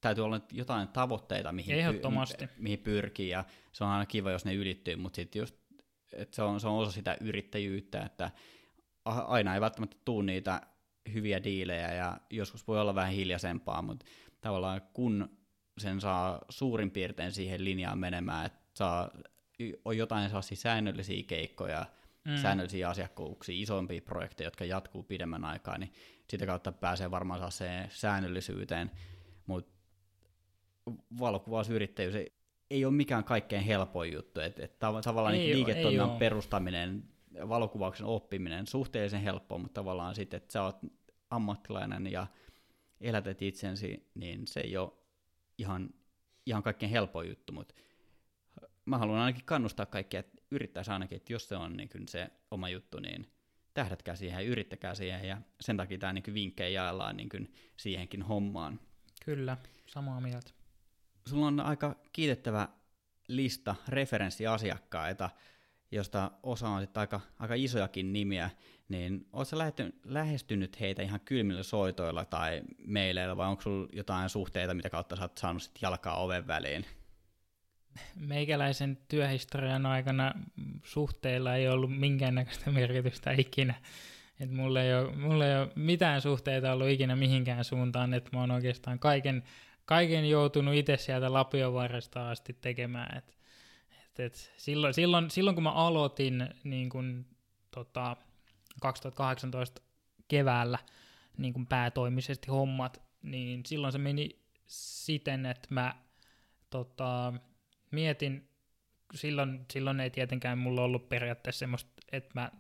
täytyy olla jotain tavoitteita, mihin, py, mihin pyrkii, ja se on aina kiva, jos ne ylittyy, mutta sitten just, että se on, se on osa sitä yrittäjyyttä, että aina ei välttämättä tule niitä hyviä diilejä, ja joskus voi olla vähän hiljaisempaa, mutta tavallaan kun sen saa suurin piirtein siihen linjaan menemään, että saa, on jotain sellaisia säännöllisiä keikkoja, mm. säännöllisiä asiakkuuksia, isompia projekteja, jotka jatkuu pidemmän aikaa, niin sitä kautta pääsee varmaan se säännöllisyyteen, mutta valokuvausyrittäjyys ei ole mikään kaikkein helpoin juttu, että et tavallaan ei, liiketoiminnan perustaminen, valokuvauksen oppiminen, suhteellisen helppoa, mutta tavallaan sitten, että sä oot ammattilainen ja elätät itsensä, niin se ei ole ihan, ihan kaikkein helpoin juttu, mutta mä haluan ainakin kannustaa kaikkia, että yrittäisi ainakin, että jos se on niin se oma juttu, niin tähdätkää siihen ja yrittäkää siihen, ja sen takia tämä niin vinkkejä jaellaan niin kuin siihenkin hommaan. Kyllä, samaa mieltä. Sulla on aika kiitettävä lista referenssiasiakkaita, josta osa on sitten aika, aika isojakin nimiä, niin oletko lähestynyt heitä ihan kylmillä soitoilla tai meileillä, vai onko sulla jotain suhteita, mitä kautta sä oot saanut sit jalkaa oven väliin? Meikäläisen työhistorian aikana suhteilla ei ollut minkäännäköistä merkitystä ikinä. Et mulla, ei ole, mulla ei ole mitään suhteita ollut ikinä mihinkään suuntaan, että mä oon oikeastaan kaiken, kaiken joutunut itse sieltä lapiovarresta asti tekemään. Et, et, et silloin, silloin, silloin, kun mä aloitin niin kun, tota, 2018 keväällä niin kun päätoimisesti hommat, niin silloin se meni siten, että mä tota, mietin, silloin, silloin ei tietenkään mulla ollut periaatteessa semmoista, että mä,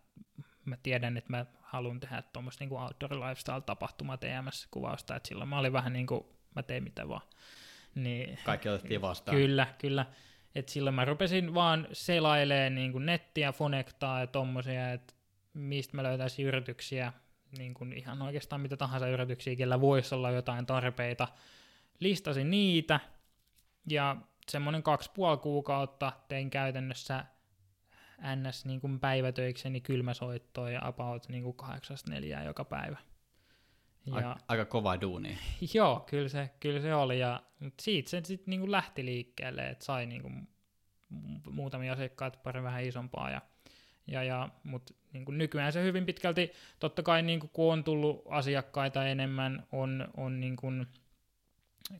mä tiedän, että mä haluan tehdä tuommoista niin outdoor lifestyle-tapahtuma TMS-kuvausta, että silloin mä olin vähän niin kuin, mä tein mitä vaan. Niin, Kaikki otettiin vastaan. Kyllä, kyllä. Et silloin mä rupesin vaan selailemaan niin kuin nettiä, Fonectaa ja tommosia, että mistä mä löytäisin yrityksiä, niin kuin ihan oikeastaan mitä tahansa yrityksiä, kellä voisi olla jotain tarpeita. Listasin niitä, ja semmoinen kaksi puoli kuukautta tein käytännössä ns. Niin kuin päivätöikseni kylmäsoittoa ja about niin kuin kahdeksasta neljää joka päivä. Ja, aika, aika kova duuni. (laughs) Joo, kyllä se, kyllä se oli. Ja, mutta siitä se sitten niin lähti liikkeelle, että sai niin kuin muutamia asiakkaita pari vähän isompaa. Ja, ja, ja, mutta niin kuin nykyään se hyvin pitkälti, totta kai niin kuin, kun on tullut asiakkaita enemmän, on, on niin kuin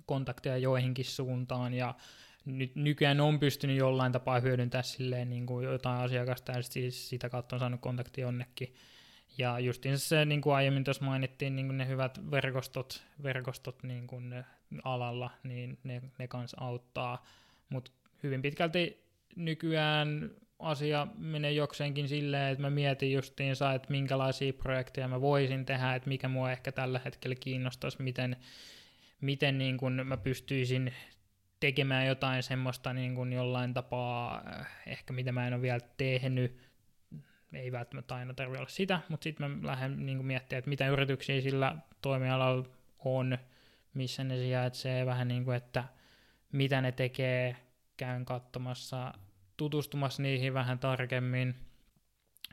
kontakteja joihinkin suuntaan ja nyt nykyään on pystynyt jollain tapaa hyödyntämään silleen niin kuin jotain asiakasta ja siis sitä kautta on saanut kontakti jonnekin. Ja justiin se, niin kuin aiemmin tuossa mainittiin, niin kuin ne hyvät verkostot, verkostot niin kuin alalla, niin ne, ne kanssa auttaa. Mutta hyvin pitkälti nykyään asia menee jokseenkin silleen, että mä mietin justiinsa, että minkälaisia projekteja mä voisin tehdä, että mikä mua ehkä tällä hetkellä kiinnostaisi, miten, miten niin kun mä pystyisin tekemään jotain semmoista niin kuin jollain tapaa, äh, ehkä mitä mä en ole vielä tehnyt, ei välttämättä aina tarvitse olla sitä, mutta sitten mä lähden niin miettimään, että mitä yrityksiä sillä toimialalla on, missä ne sijaitsee, vähän niin kuin, että mitä ne tekee, käyn katsomassa, tutustumassa niihin vähän tarkemmin,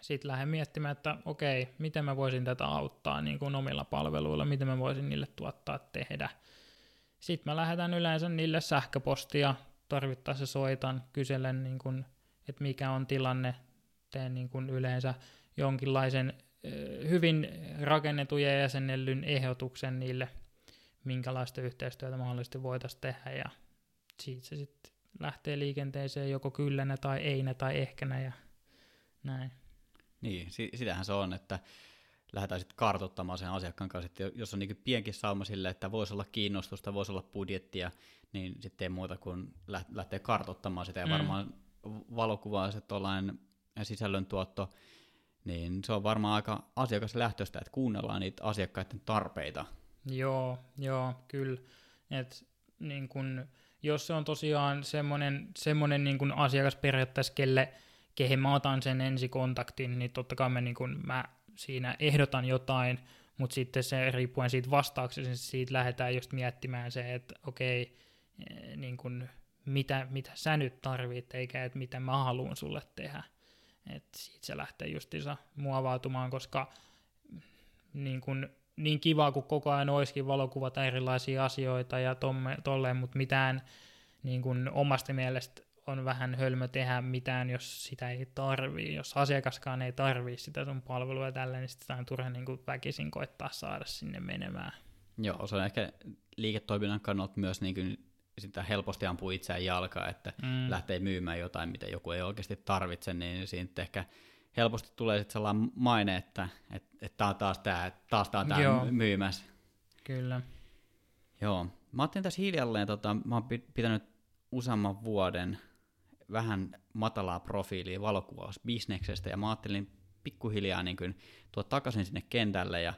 sitten lähden miettimään, että okei, miten mä voisin tätä auttaa niin kuin omilla palveluilla, miten mä voisin niille tuottaa, tehdä – sitten mä lähetän yleensä niille sähköpostia, tarvittaessa soitan, kyselen, niin kun, että mikä on tilanne, teen niin kun yleensä jonkinlaisen hyvin rakennetun ja jäsennellyn ehdotuksen niille, minkälaista yhteistyötä mahdollisesti voitaisiin tehdä, ja siitä se sitten lähtee liikenteeseen joko kyllänä tai einä tai ehkänä ja näin. Niin, sitähän se on, että lähdetään sitten kartoittamaan sen asiakkaan kanssa, että jos on niin pienkin sauma sille, että voisi olla kiinnostusta, voisi olla budjettia, niin sitten ei muuta kuin lähteä kartoittamaan sitä, ja mm. varmaan valokuvaa se tuollainen sisällöntuotto, niin se on varmaan aika asiakaslähtöistä, että kuunnellaan niitä asiakkaiden tarpeita. Joo, joo, kyllä. Et, niin kun, jos se on tosiaan semmoinen, semmoinen niin kun asiakas periaatteessa, kelle, kehen mä otan sen ensikontaktin, niin totta kai mä, niin kun, mä siinä ehdotan jotain, mutta sitten se riippuen siitä vastauksesta, niin siitä lähdetään just miettimään se, että okei, eh, niin kun, mitä, mitä sä nyt tarvit, eikä että mitä mä haluan sulle tehdä. Et siitä se lähtee justiinsa muovautumaan, koska niin, kun, niin kiva kuin koko ajan olisikin valokuvata erilaisia asioita ja tomme, tolleen, mutta mitään niin kun omasta mielestä on vähän hölmö tehdä mitään, jos sitä ei tarvii. Jos asiakaskaan ei tarvii sitä sun palvelua ja tällä, niin sitä on turha niin kuin väkisin koittaa saada sinne menemään. Joo, se on ehkä liiketoiminnan kannalta myös niin kuin sitä helposti ampuu itseään jalkaa, että mm. lähtee myymään jotain, mitä joku ei oikeasti tarvitse, niin siitä ehkä helposti tulee sitten sellainen maine, että tämä on taas tämä, taas on tämä myymässä. Kyllä. Joo. Mä ajattelin tässä hiljalleen, tota, mä oon pitänyt useamman vuoden vähän matalaa profiilia valokuvausbisneksestä, ja mä ajattelin pikkuhiljaa niin kuin tuo takaisin sinne kentälle ja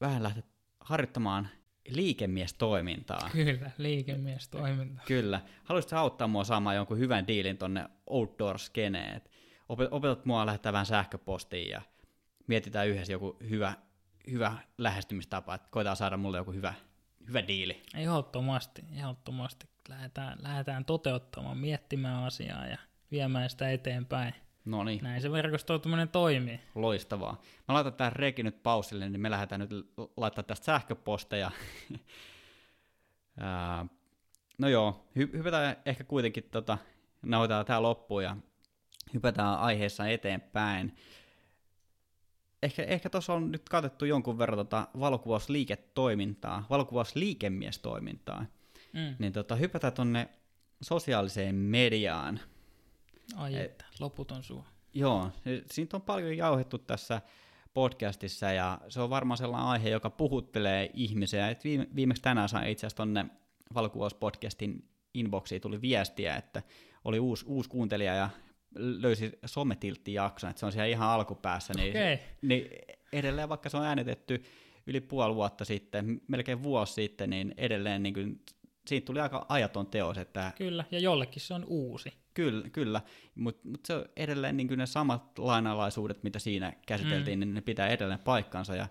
vähän lähteä harjoittamaan liikemiestoimintaa. Kyllä, liikemiestoimintaa. Kyllä. Haluaisitko auttaa mua saamaan jonkun hyvän diilin tonne outdoor-skeneen? Opetat mua lähettää vähän sähköpostiin ja mietitään yhdessä joku hyvä, hyvä lähestymistapa, että koetaan saada mulle joku hyvä, hyvä diili. Ehdottomasti, ehdottomasti lähdetään, lähdetään toteuttamaan, miettimään asiaa ja viemään sitä eteenpäin. No niin. Näin se verkostoutuminen toimii. Loistavaa. Mä laitan tämän reki nyt pausille, niin me lähdetään nyt laittaa tästä sähköposteja. (laughs) no joo, hy- hypätään ehkä kuitenkin, tota, nauhoitetaan tämä loppuun ja hypätään aiheessa eteenpäin. Ehkä, ehkä tuossa on nyt katettu jonkun verran tota valokuvausliiketoimintaa, valokuvausliikemiestoimintaa. Mm. Niin tota, hypätään tonne sosiaaliseen mediaan. Ai että, loputon suu. Joo, siitä on paljon jauhettu tässä podcastissa ja se on varmaan sellainen aihe, joka puhuttelee ihmisiä. Et viime, viimeksi tänään sain itse asiassa tonne Valokuvauspodcastin inboxiin tuli viestiä, että oli uusi, uusi kuuntelija ja löysi sometiltti-jakson, että se on siellä ihan alkupäässä, niin, okay. niin edelleen vaikka se on äänitetty yli puoli vuotta sitten, melkein vuosi sitten, niin edelleen niin kuin siitä tuli aika ajaton teos. Että Kyllä, ja jollekin se on uusi. Kyllä, kyllä. mutta mut se on edelleen niin ne samat lainalaisuudet, mitä siinä käsiteltiin, mm. niin ne pitää edelleen paikkansa. Ja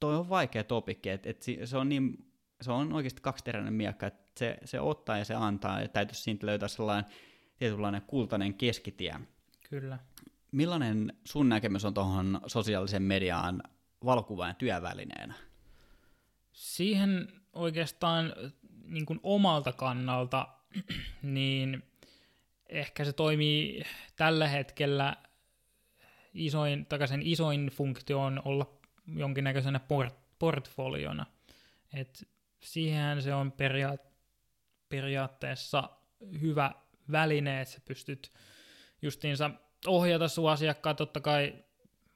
toi on vaikea topikki, että et se on niin se on oikeasti kaksiteräinen miekka, että se, se ottaa ja se antaa, ja täytyisi siitä löytää sellainen tietynlainen kultainen keskitie. Kyllä. Millainen sun näkemys on tuohon sosiaalisen mediaan valokuvan työvälineenä? Siihen oikeastaan niin kuin omalta kannalta, (clears throat) niin ehkä se toimii tällä hetkellä isoin, takaisin isoin funktio on olla jonkinnäköisenä port, portfoliona. Et siihen se on peria- periaatteessa hyvä väline, että sä pystyt justiinsa ohjata sun asiakkaat, totta kai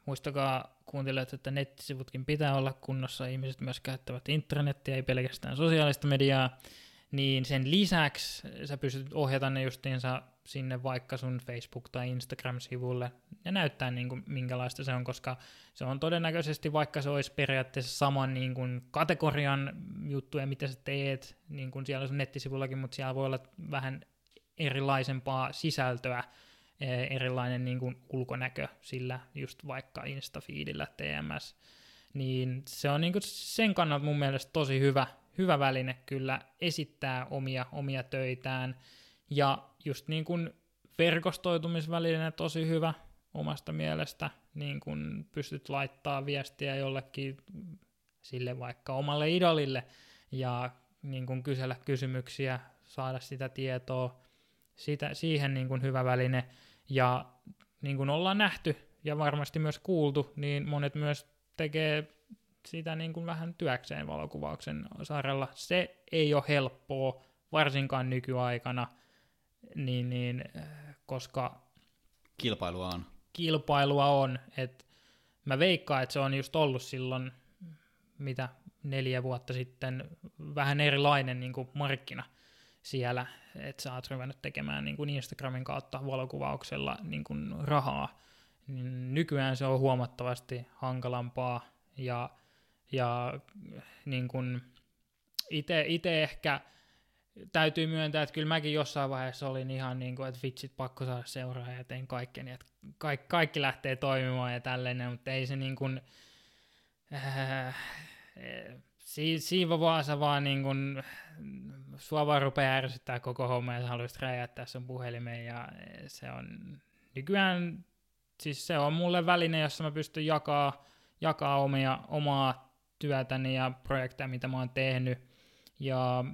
muistakaa kuuntelijat, että nettisivutkin pitää olla kunnossa, ihmiset myös käyttävät internettiä, ei pelkästään sosiaalista mediaa, niin sen lisäksi sä pystyt ohjata ne justiinsa sinne vaikka sun Facebook- tai Instagram-sivulle ja näyttää niin kuin, minkälaista se on, koska se on todennäköisesti, vaikka se olisi periaatteessa saman niin kuin, kategorian juttuja, mitä sä teet, niin kuin siellä sun nettisivullakin, mutta siellä voi olla vähän erilaisempaa sisältöä, erilainen niin kuin, ulkonäkö sillä just vaikka Instafeedillä TMS, niin se on niin kuin, sen kannalta mun mielestä tosi hyvä, hyvä väline kyllä esittää omia, omia töitään, ja just niin kuin verkostoitumisväline tosi hyvä omasta mielestä, niin kun pystyt laittaa viestiä jollekin sille vaikka omalle idolille ja niin kun kysellä kysymyksiä, saada sitä tietoa, siitä, siihen niin kun hyvä väline. Ja niin kuin ollaan nähty ja varmasti myös kuultu, niin monet myös tekee sitä niin kuin vähän työkseen valokuvauksen sarjalla. Se ei ole helppoa, varsinkaan nykyaikana – niin, niin, koska kilpailua on. Kilpailua on, että mä veikkaan, että se on just ollut silloin, mitä neljä vuotta sitten, vähän erilainen niin kuin markkina siellä, että sä oot ruvennut tekemään niin kuin Instagramin kautta valokuvauksella niin kuin rahaa. Niin nykyään se on huomattavasti hankalampaa ja, ja niin kuin itse ehkä – täytyy myöntää, että kyllä mäkin jossain vaiheessa olin ihan niin kuin, että vitsit pakko saada seuraa ja tein kaikkeni, että kaikki, kaikki lähtee toimimaan ja tällainen, mutta ei se niin kuin, äh, si, siiva Vaasa vaan niin kuin, sua vaan rupeaa ärsyttää koko homma ja sä haluaisit räjäyttää sun puhelimeen ja se on nykyään, siis se on mulle väline, jossa mä pystyn jakaa, jakaa omia, omaa työtäni ja projekteja, mitä mä oon tehnyt ja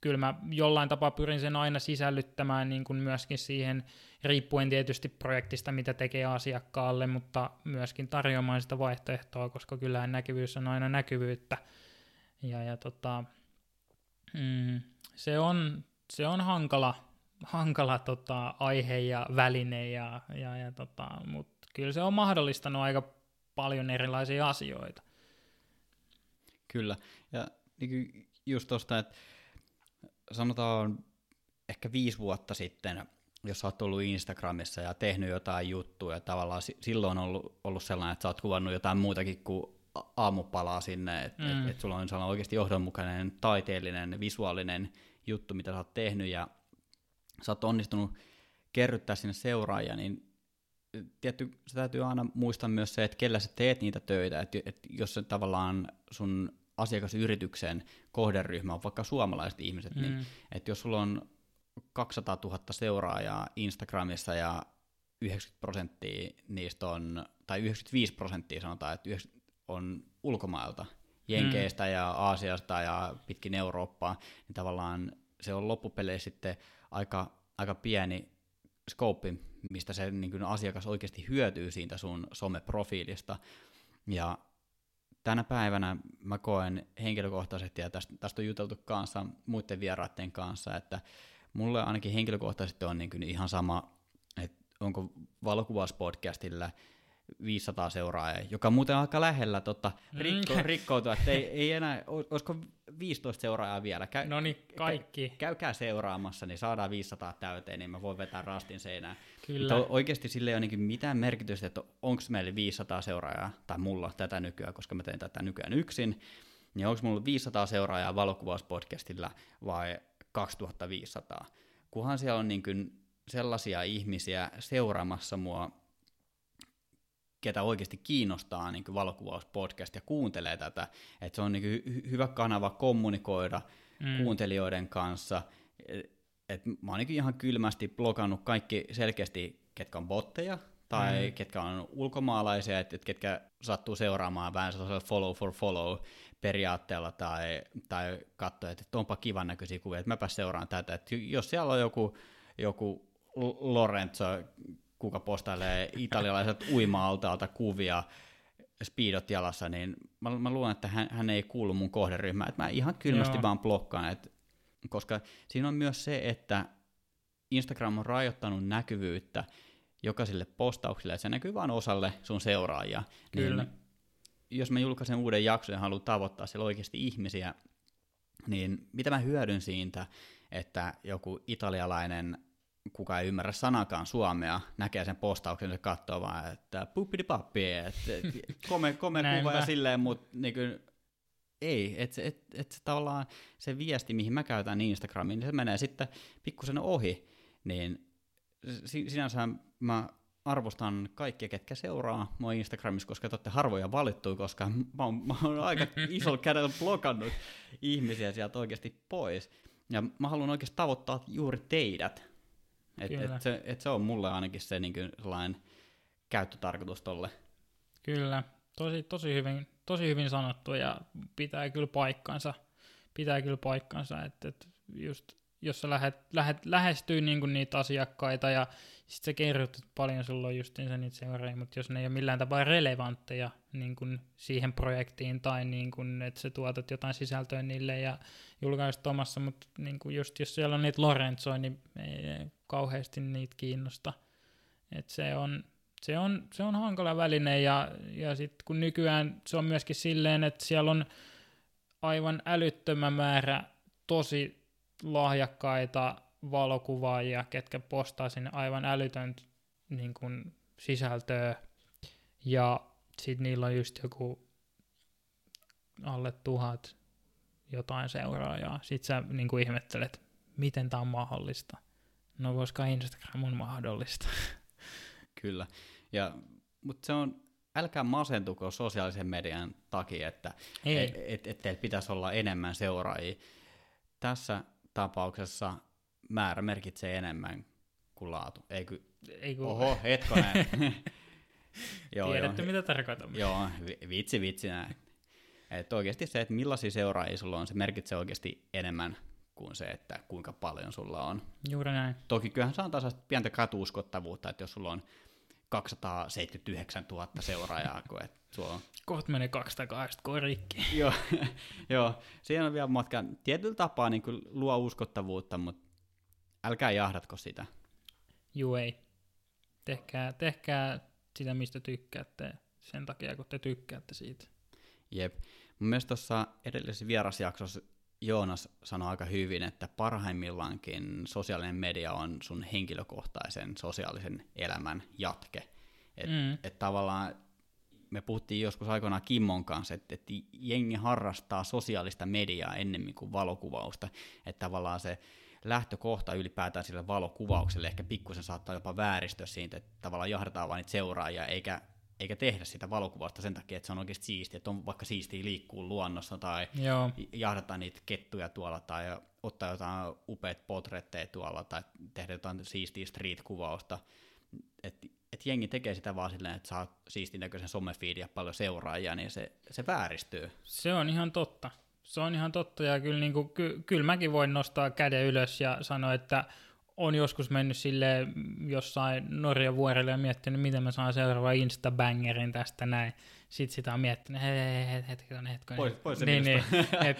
kyllä mä jollain tapaa pyrin sen aina sisällyttämään niin kuin myöskin siihen, riippuen tietysti projektista, mitä tekee asiakkaalle, mutta myöskin tarjoamaan sitä vaihtoehtoa, koska kyllähän näkyvyys on aina näkyvyyttä. Ja, ja tota, mm, se, on, se on hankala, hankala tota, aihe ja väline, ja, ja, ja tota, mutta kyllä se on mahdollistanut aika paljon erilaisia asioita. Kyllä, ja niin just tuosta, että sanotaan ehkä viisi vuotta sitten, jos sä oot ollut Instagramissa ja tehnyt jotain juttuja, ja tavallaan silloin on ollut, ollut sellainen, että sä oot kuvannut jotain muutakin kuin aamupalaa sinne, että mm. et, et sulla on sellainen oikeasti johdonmukainen, taiteellinen, visuaalinen juttu, mitä sä oot tehnyt, ja sä oot onnistunut kerryttää sinne seuraajia, niin tietty, se täytyy aina muistaa myös se, että kellä sä teet niitä töitä, että, että jos se tavallaan sun asiakasyrityksen kohderyhmä on vaikka suomalaiset ihmiset, niin mm. niin että jos sulla on 200 000 seuraajaa Instagramissa ja 90 prosenttia niistä on, tai 95 prosenttia sanotaan, että on ulkomailta, Jenkeistä mm. ja Aasiasta ja pitkin Eurooppaa, niin tavallaan se on loppupeleissä sitten aika, aika pieni skooppi, mistä se niin asiakas oikeasti hyötyy siitä sun someprofiilista. Ja tänä päivänä mä koen henkilökohtaisesti, ja tästä, tästä on juteltu kanssa muiden vieraiden kanssa, että mulle ainakin henkilökohtaisesti on niin ihan sama, että onko valokuvauspodcastilla 500 seuraajaa, joka muuten on aika lähellä tota, rikko, mm. (laughs) rikkoutua, että ei, ei enää, olisiko 15 seuraajaa vielä. Käy, no niin, kaikki. Käy, käykää seuraamassa, niin saadaan 500 täyteen, niin mä voin vetää rastin seinään. Kyllä. Mutta oikeasti sille ei ole niin mitään merkitystä, että onko meillä 500 seuraajaa, tai mulla tätä nykyään, koska mä teen tätä nykyään yksin, niin onko mulla 500 seuraajaa valokuvauspodcastilla, vai 2500. Kunhan siellä on niin kuin sellaisia ihmisiä seuraamassa mua, ketä oikeasti kiinnostaa niin valokuvauspodcast ja kuuntelee tätä, että se on niin hy- hyvä kanava kommunikoida mm. kuuntelijoiden kanssa. Et mä oon niin ihan kylmästi blokannut kaikki selkeästi, ketkä on botteja, tai mm. ketkä on ulkomaalaisia, että ketkä sattuu seuraamaan vähän sellaisella follow for follow periaatteella, tai, tai katsoa, että onpa kivan näköisiä kuvia, että mäpä seuraan tätä. Että jos siellä on joku, joku Lorenzo, kuka postailee italialaiset uima-altaalta kuvia, speedot jalassa, niin mä, mä luulen, että hän, hän ei kuulu mun kohderyhmään. Että mä ihan kylmästi Joo. vaan blokkaan, että, koska siinä on myös se, että Instagram on rajoittanut näkyvyyttä jokaiselle postaukselle, että se näkyy vain osalle sun seuraajia. Niin Kyllä. Niin, jos mä julkaisen uuden jakson ja haluan tavoittaa siellä oikeasti ihmisiä, niin mitä mä hyödyn siitä, että joku italialainen kuka ei ymmärrä sanakaan suomea, näkee sen postauksen ja katsoo vaan, että puppidi pappi, että (laughs) kome, kome kuva ja silleen, mutta niin kuin, ei, että et, et se tavallaan se viesti, mihin mä käytän Instagramiin, niin se menee sitten pikkusen ohi, niin sinänsä mä arvostan kaikkia, ketkä seuraa mua Instagramissa, koska te olette harvoja valittu, koska mä oon, mä oon aika (laughs) isolla kädellä blokannut ihmisiä sieltä oikeasti pois. Ja mä haluan oikeasti tavoittaa juuri teidät, et, et se, et se on mulle ainakin se niin kuin, sellainen käyttötarkoitus tolle. Kyllä, tosi, tosi, hyvin, tosi hyvin sanottu ja pitää kyllä paikkansa, pitää kyllä paikkansa, että, että just jos sä lähet, lähet, lähestyy niinku niitä asiakkaita ja sitten sä kerrot paljon silloin justiinsa niitä seuraajia, mutta jos ne ei ole millään tapaa relevantteja niin kuin siihen projektiin tai niin kuin, että sä tuotat jotain sisältöä niille ja julkaiset omassa, mutta niin kuin just jos siellä on niitä Lorenzoja, niin ei kauheasti niitä kiinnosta. Et se on, se on, se on hankala väline ja, ja sitten kun nykyään se on myöskin silleen, että siellä on aivan älyttömän määrä tosi lahjakkaita valokuvaajia, ketkä postaa sinne aivan älytön niin kuin, sisältöä, ja sitten niillä on just joku alle tuhat jotain seuraajaa. Sitten sä niin kuin ihmettelet, miten tämä on mahdollista. No koska Instagram on mahdollista. (laughs) Kyllä. Ja, mutta se on, älkää masentuko sosiaalisen median takia, että et, et, et teillä pitäisi olla enemmän seuraajia. Tässä tapauksessa määrä merkitsee enemmän kuin laatu. Ei kun... Oho, hetkonen. (laughs) joo, Tiedätte, jo. mitä tarkoitan. Joo, vitsi, vitsi näin. Että oikeasti se, että millaisia seuraajia sulla on, se merkitsee oikeasti enemmän kuin se, että kuinka paljon sulla on. Juuri näin. Toki kyllähän saa taas pientä katuuskottavuutta, että jos sulla on 279 000 seuraajaa, kun et sulla on... Kohta menee 280 korikki. joo, (laughs) joo, siinä on vielä matka. Tietyllä tapaa niin luo uskottavuutta, mutta älkää jahdatko sitä. Juu ei. Tehkää, tehkää sitä, mistä tykkäätte, sen takia, kun te tykkäätte siitä. Jep. Mun mielestä tuossa edellisessä vierasjaksossa Joonas sanoi aika hyvin, että parhaimmillaankin sosiaalinen media on sun henkilökohtaisen sosiaalisen elämän jatke. Että mm. et tavallaan me puhuttiin joskus aikoinaan Kimmon kanssa, että, että jengi harrastaa sosiaalista mediaa ennemmin kuin valokuvausta. Että tavallaan se lähtökohta ylipäätään sille valokuvaukselle ehkä pikkusen saattaa jopa vääristöä siitä, että tavallaan jahdataan vain niitä seuraajia, eikä eikä tehdä sitä valokuvausta sen takia, että se on oikeasti siistiä, että on vaikka siistiä liikkuu luonnossa tai Joo. jahdata niitä kettuja tuolla tai ottaa jotain upeat potretteja tuolla tai tehdä jotain siistiä street-kuvausta. Että et jengi tekee sitä vaan silleen, että saa siistin näköisen somefiidiä paljon seuraajia, niin se, se vääristyy. Se on ihan totta. Se on ihan totta ja kyllä, niin kuin, ky, kyllä mäkin voin nostaa käden ylös ja sanoa, että on joskus mennyt sille jossain Norjan vuorelle ja miettinyt, miten mä saan seuraava Insta-bangerin tästä näin. Sitten sitä on miettinyt, hetken, hetken. Pois, pois niin, niin, (laughs) et,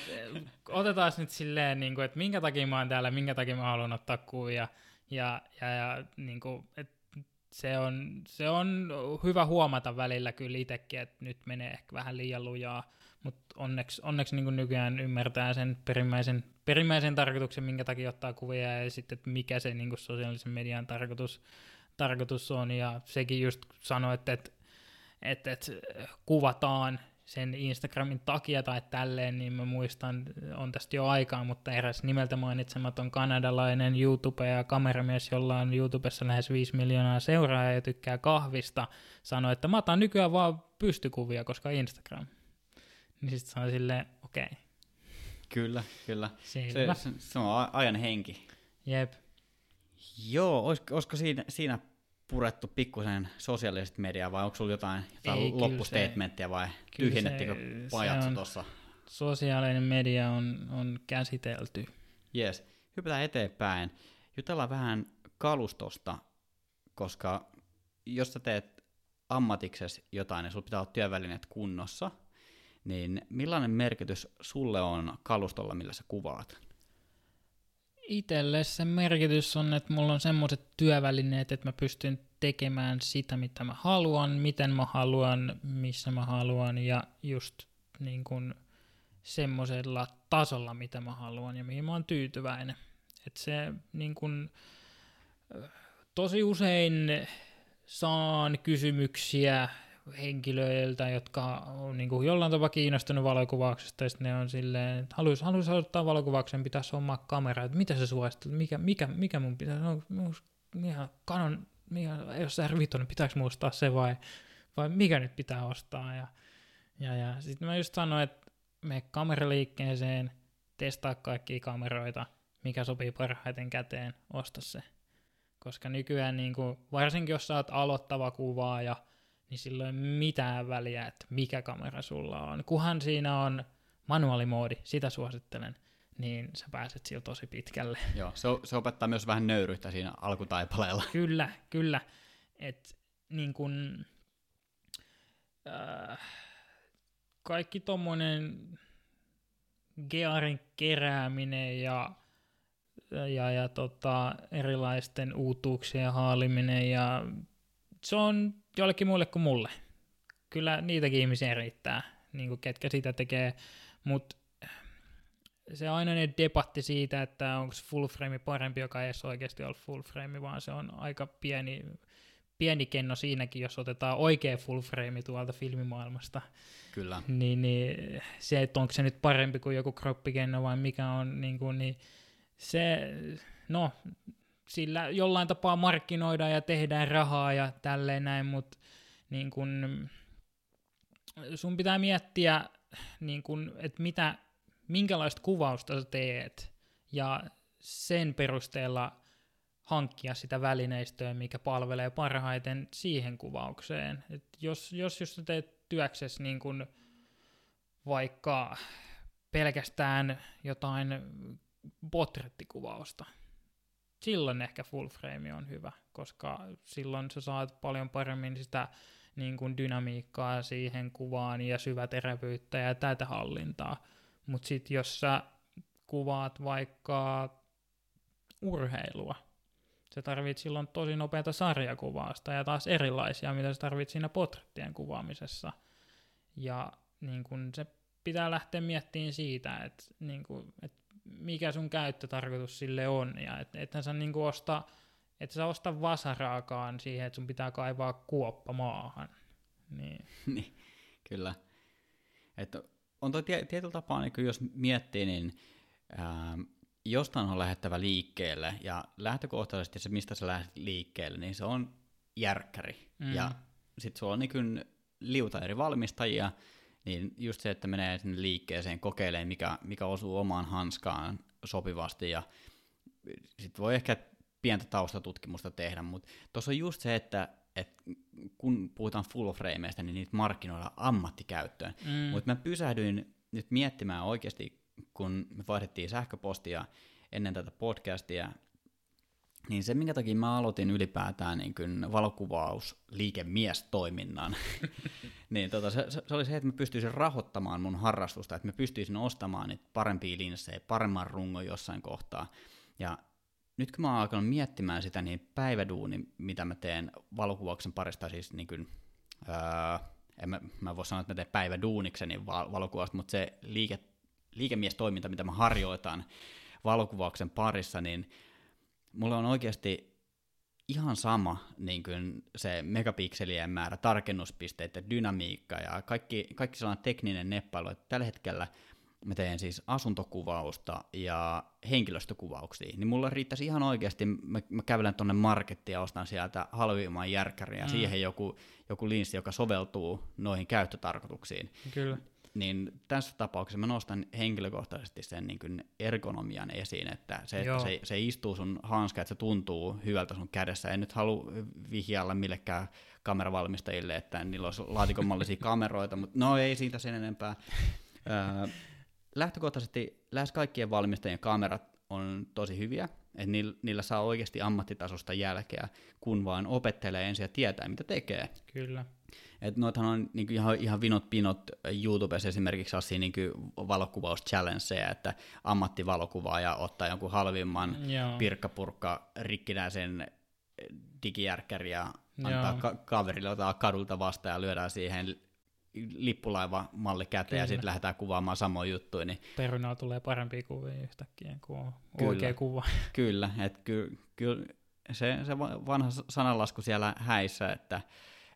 otetaan nyt silleen, niin kuin, että minkä takia mä oon täällä, minkä takia mä haluan ottaa kuvia. Ja, ja, ja niin kuin, että se on, se on hyvä huomata välillä kyllä itsekin, että nyt menee ehkä vähän liian lujaa mutta onneksi, onneksi niin nykyään ymmärtää sen perimmäisen, perimmäisen tarkoituksen, minkä takia ottaa kuvia ja sitten, että mikä se niin sosiaalisen median tarkoitus, tarkoitus on. Ja sekin just sanoi, että, että, että, että kuvataan sen Instagramin takia tai tälleen, niin mä muistan, on tästä jo aikaa, mutta eräs nimeltä mainitsematon kanadalainen YouTube- ja kameramies, jolla on YouTubessa lähes 5 miljoonaa seuraajaa ja tykkää kahvista, sanoi, että mä otan nykyään vaan pystykuvia, koska Instagram. Niin sitten sanoin silleen, okei. Okay. Kyllä, kyllä. Se, se, se on ajan henki. Jep. Joo, olisiko, olisiko siinä, siinä purettu pikkusen sosiaalista mediaa vai onko sulla jotain, jotain Ei, loppustatementtia vai tyhjennettikö pajat tuossa? Sosiaalinen media on, on käsitelty. Yes. Hypätään eteenpäin. Jutellaan vähän kalustosta, koska jos sä teet ammatiksesi jotain ja sulla pitää olla työvälineet kunnossa, niin millainen merkitys sulle on kalustolla, millä sä kuvaat? Itelle se merkitys on, että mulla on semmoiset työvälineet, että mä pystyn tekemään sitä, mitä mä haluan, miten mä haluan, missä mä haluan ja just niin kuin semmoisella tasolla, mitä mä haluan ja mihin mä oon tyytyväinen. Et se niin kuin, tosi usein saan kysymyksiä henkilöiltä, jotka on niin kuin jollain tavalla kiinnostunut valokuvauksesta, ja ne on silleen, että haluaisi, haluaisi ottaa valokuvauksen, pitäisi oma kamera, että mitä se suosittelet, mikä, mikä, mikä mun pitäisi, no, ihan kanon, mikä, jos r niin pitääkö muistaa se vai, vai mikä nyt pitää ostaa, ja, ja, ja sitten mä just sanoin, että me kameraliikkeeseen, testaa kaikkia kameroita, mikä sopii parhaiten käteen, osta se. Koska nykyään, niin kuin, varsinkin jos sä oot aloittava kuvaaja, niin sillä ei mitään väliä, että mikä kamera sulla on. Kuhan siinä on manuaalimoodi, sitä suosittelen, niin sä pääset sillä tosi pitkälle. (laughs) Joo, se, se opettaa myös vähän nöyryyttä siinä alkutaipaleella. (laughs) Kyllä, kyllä. Et, niin kun, äh, kaikki tommonen gearin kerääminen ja, ja, ja tota, erilaisten uutuuksien haaliminen ja se on jollekin muille kuin mulle. Kyllä niitäkin ihmisiä riittää, niin kuin ketkä sitä tekee, mutta se ainainen debatti siitä, että onko full frame parempi, joka ei oikeasti ole full frame, vaan se on aika pieni, pieni kenno siinäkin, jos otetaan oikea full frame tuolta filmimaailmasta. Kyllä. Niin, niin se, että onko se nyt parempi kuin joku kroppikenno vai mikä on, niin, kuin, niin se, no, sillä jollain tapaa markkinoidaan ja tehdään rahaa ja tälleen näin, mutta niin kun, sun pitää miettiä, niin kun, että mitä, minkälaista kuvausta sä teet ja sen perusteella hankkia sitä välineistöä, mikä palvelee parhaiten siihen kuvaukseen. Et jos, jos, jos sä teet työksessä niin kun vaikka pelkästään jotain portrettikuvausta, silloin ehkä full frame on hyvä, koska silloin sä saat paljon paremmin sitä niin kuin dynamiikkaa siihen kuvaan ja syväterävyyttä ja tätä hallintaa. Mutta sitten jos sä kuvaat vaikka urheilua, sä tarvit silloin tosi nopeata sarjakuvausta ja taas erilaisia, mitä sä tarvit siinä portrettien kuvaamisessa. Ja niin kun se pitää lähteä miettimään siitä, että niin et mikä sun käyttötarkoitus sille on, ja et, ethän sä niinku osta, et sä osta vasaraakaan siihen, että sun pitää kaivaa kuoppa maahan. Niin, (laughs) niin kyllä. Että on toi tietyllä tapaa, niin jos miettii, niin ää, jostain on lähettävä liikkeelle, ja lähtökohtaisesti se, mistä sä lähdet liikkeelle, niin se on järkkäri. Mm. Ja sit sulla on niin liuta eri valmistajia, niin just se, että menee sinne liikkeeseen kokeilemaan, mikä, mikä osuu omaan hanskaan sopivasti ja sitten voi ehkä pientä taustatutkimusta tehdä, mutta tuossa on just se, että, että kun puhutaan full frameista, niin niitä markkinoilla ammattikäyttöön. Mm. Mutta mä pysähdyin nyt miettimään oikeasti, kun me vaihdettiin sähköpostia ennen tätä podcastia, niin se, minkä takia mä aloitin ylipäätään niin kuin valokuvaus liikemiestoiminnan, (laughs) niin tota, se, se, oli se, että mä pystyisin rahoittamaan mun harrastusta, että mä pystyisin ostamaan niitä parempia linssejä, paremman rungon jossain kohtaa. Ja nyt kun mä oon alkanut miettimään sitä, niin päiväduuni, mitä mä teen valokuvauksen parista, siis niin kuin, öö, en mä, mä voi sanoa, että mä teen päiväduunikseni valokuvausta, mutta se liike, liikemiestoiminta, mitä mä harjoitan valokuvauksen parissa, niin mulla on oikeasti ihan sama niin kuin se megapikselien määrä, tarkennuspisteet ja dynamiikka ja kaikki, kaikki sellainen tekninen neppailu, että tällä hetkellä mä teen siis asuntokuvausta ja henkilöstökuvauksia, niin mulla riittäisi ihan oikeasti, mä, mä kävelen tuonne markettiin ja ostan sieltä halvimman järkkäriä ja mm. siihen joku, joku linssi, joka soveltuu noihin käyttötarkoituksiin. Kyllä. Niin tässä tapauksessa mä nostan henkilökohtaisesti sen niin kuin ergonomian esiin, että se, että se, se istuu sun hanska, että se tuntuu hyvältä sun kädessä. En nyt halua vihjailla millekään kameravalmistajille, että niillä olisi laatikonmallisia (laughs) kameroita, mutta no ei siitä sen enempää. Öö, lähtökohtaisesti lähes kaikkien valmistajien kamerat on tosi hyviä, että niillä saa oikeasti ammattitasosta jälkeä, kun vaan opettelee ensin ja tietää, mitä tekee. Kyllä. Et noithan on niinku ihan, ihan vinot pinot YouTubessa esimerkiksi sellaisia niinku valokuvaus challengeja, että ammattivalokuvaaja ottaa jonkun halvimman Joo. pirkkapurkka rikkinäisen digijärkkäri ja antaa ka- kaverille ottaa kadulta vastaan ja lyödään siihen lippulaiva-malli käteen Kyllä. ja sitten lähdetään kuvaamaan samoja juttuja. Niin... Perunalla tulee parempia kuvia yhtäkkiä kuin Kyllä. oikea kuva. (laughs) Kyllä, että ky- ky- se, se vanha sananlasku siellä häissä, että,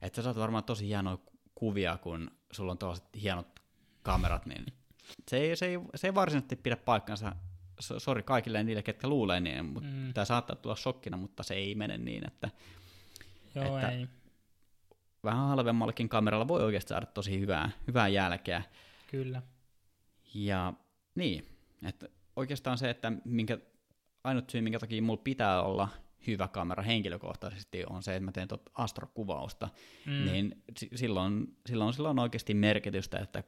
että sä saat varmaan tosi hienoja kuvia, kun sulla on tuollaiset hienot kamerat, niin se ei, se ei, se ei varsinaisesti pidä paikkansa. Sori kaikille niille, ketkä luulee niin, mutta mm. tämä saattaa tulla shokkina, mutta se ei mene niin, että, Joo, että ei vähän halvemmallakin kameralla voi oikeasti saada tosi hyvää, hyvää jälkeä. Kyllä. Ja niin, että oikeastaan se, että minkä, ainut syy, minkä takia mulla pitää olla hyvä kamera henkilökohtaisesti on se, että mä teen tuota astrokuvausta, mm. niin silloin, silloin, silloin on oikeasti merkitystä, että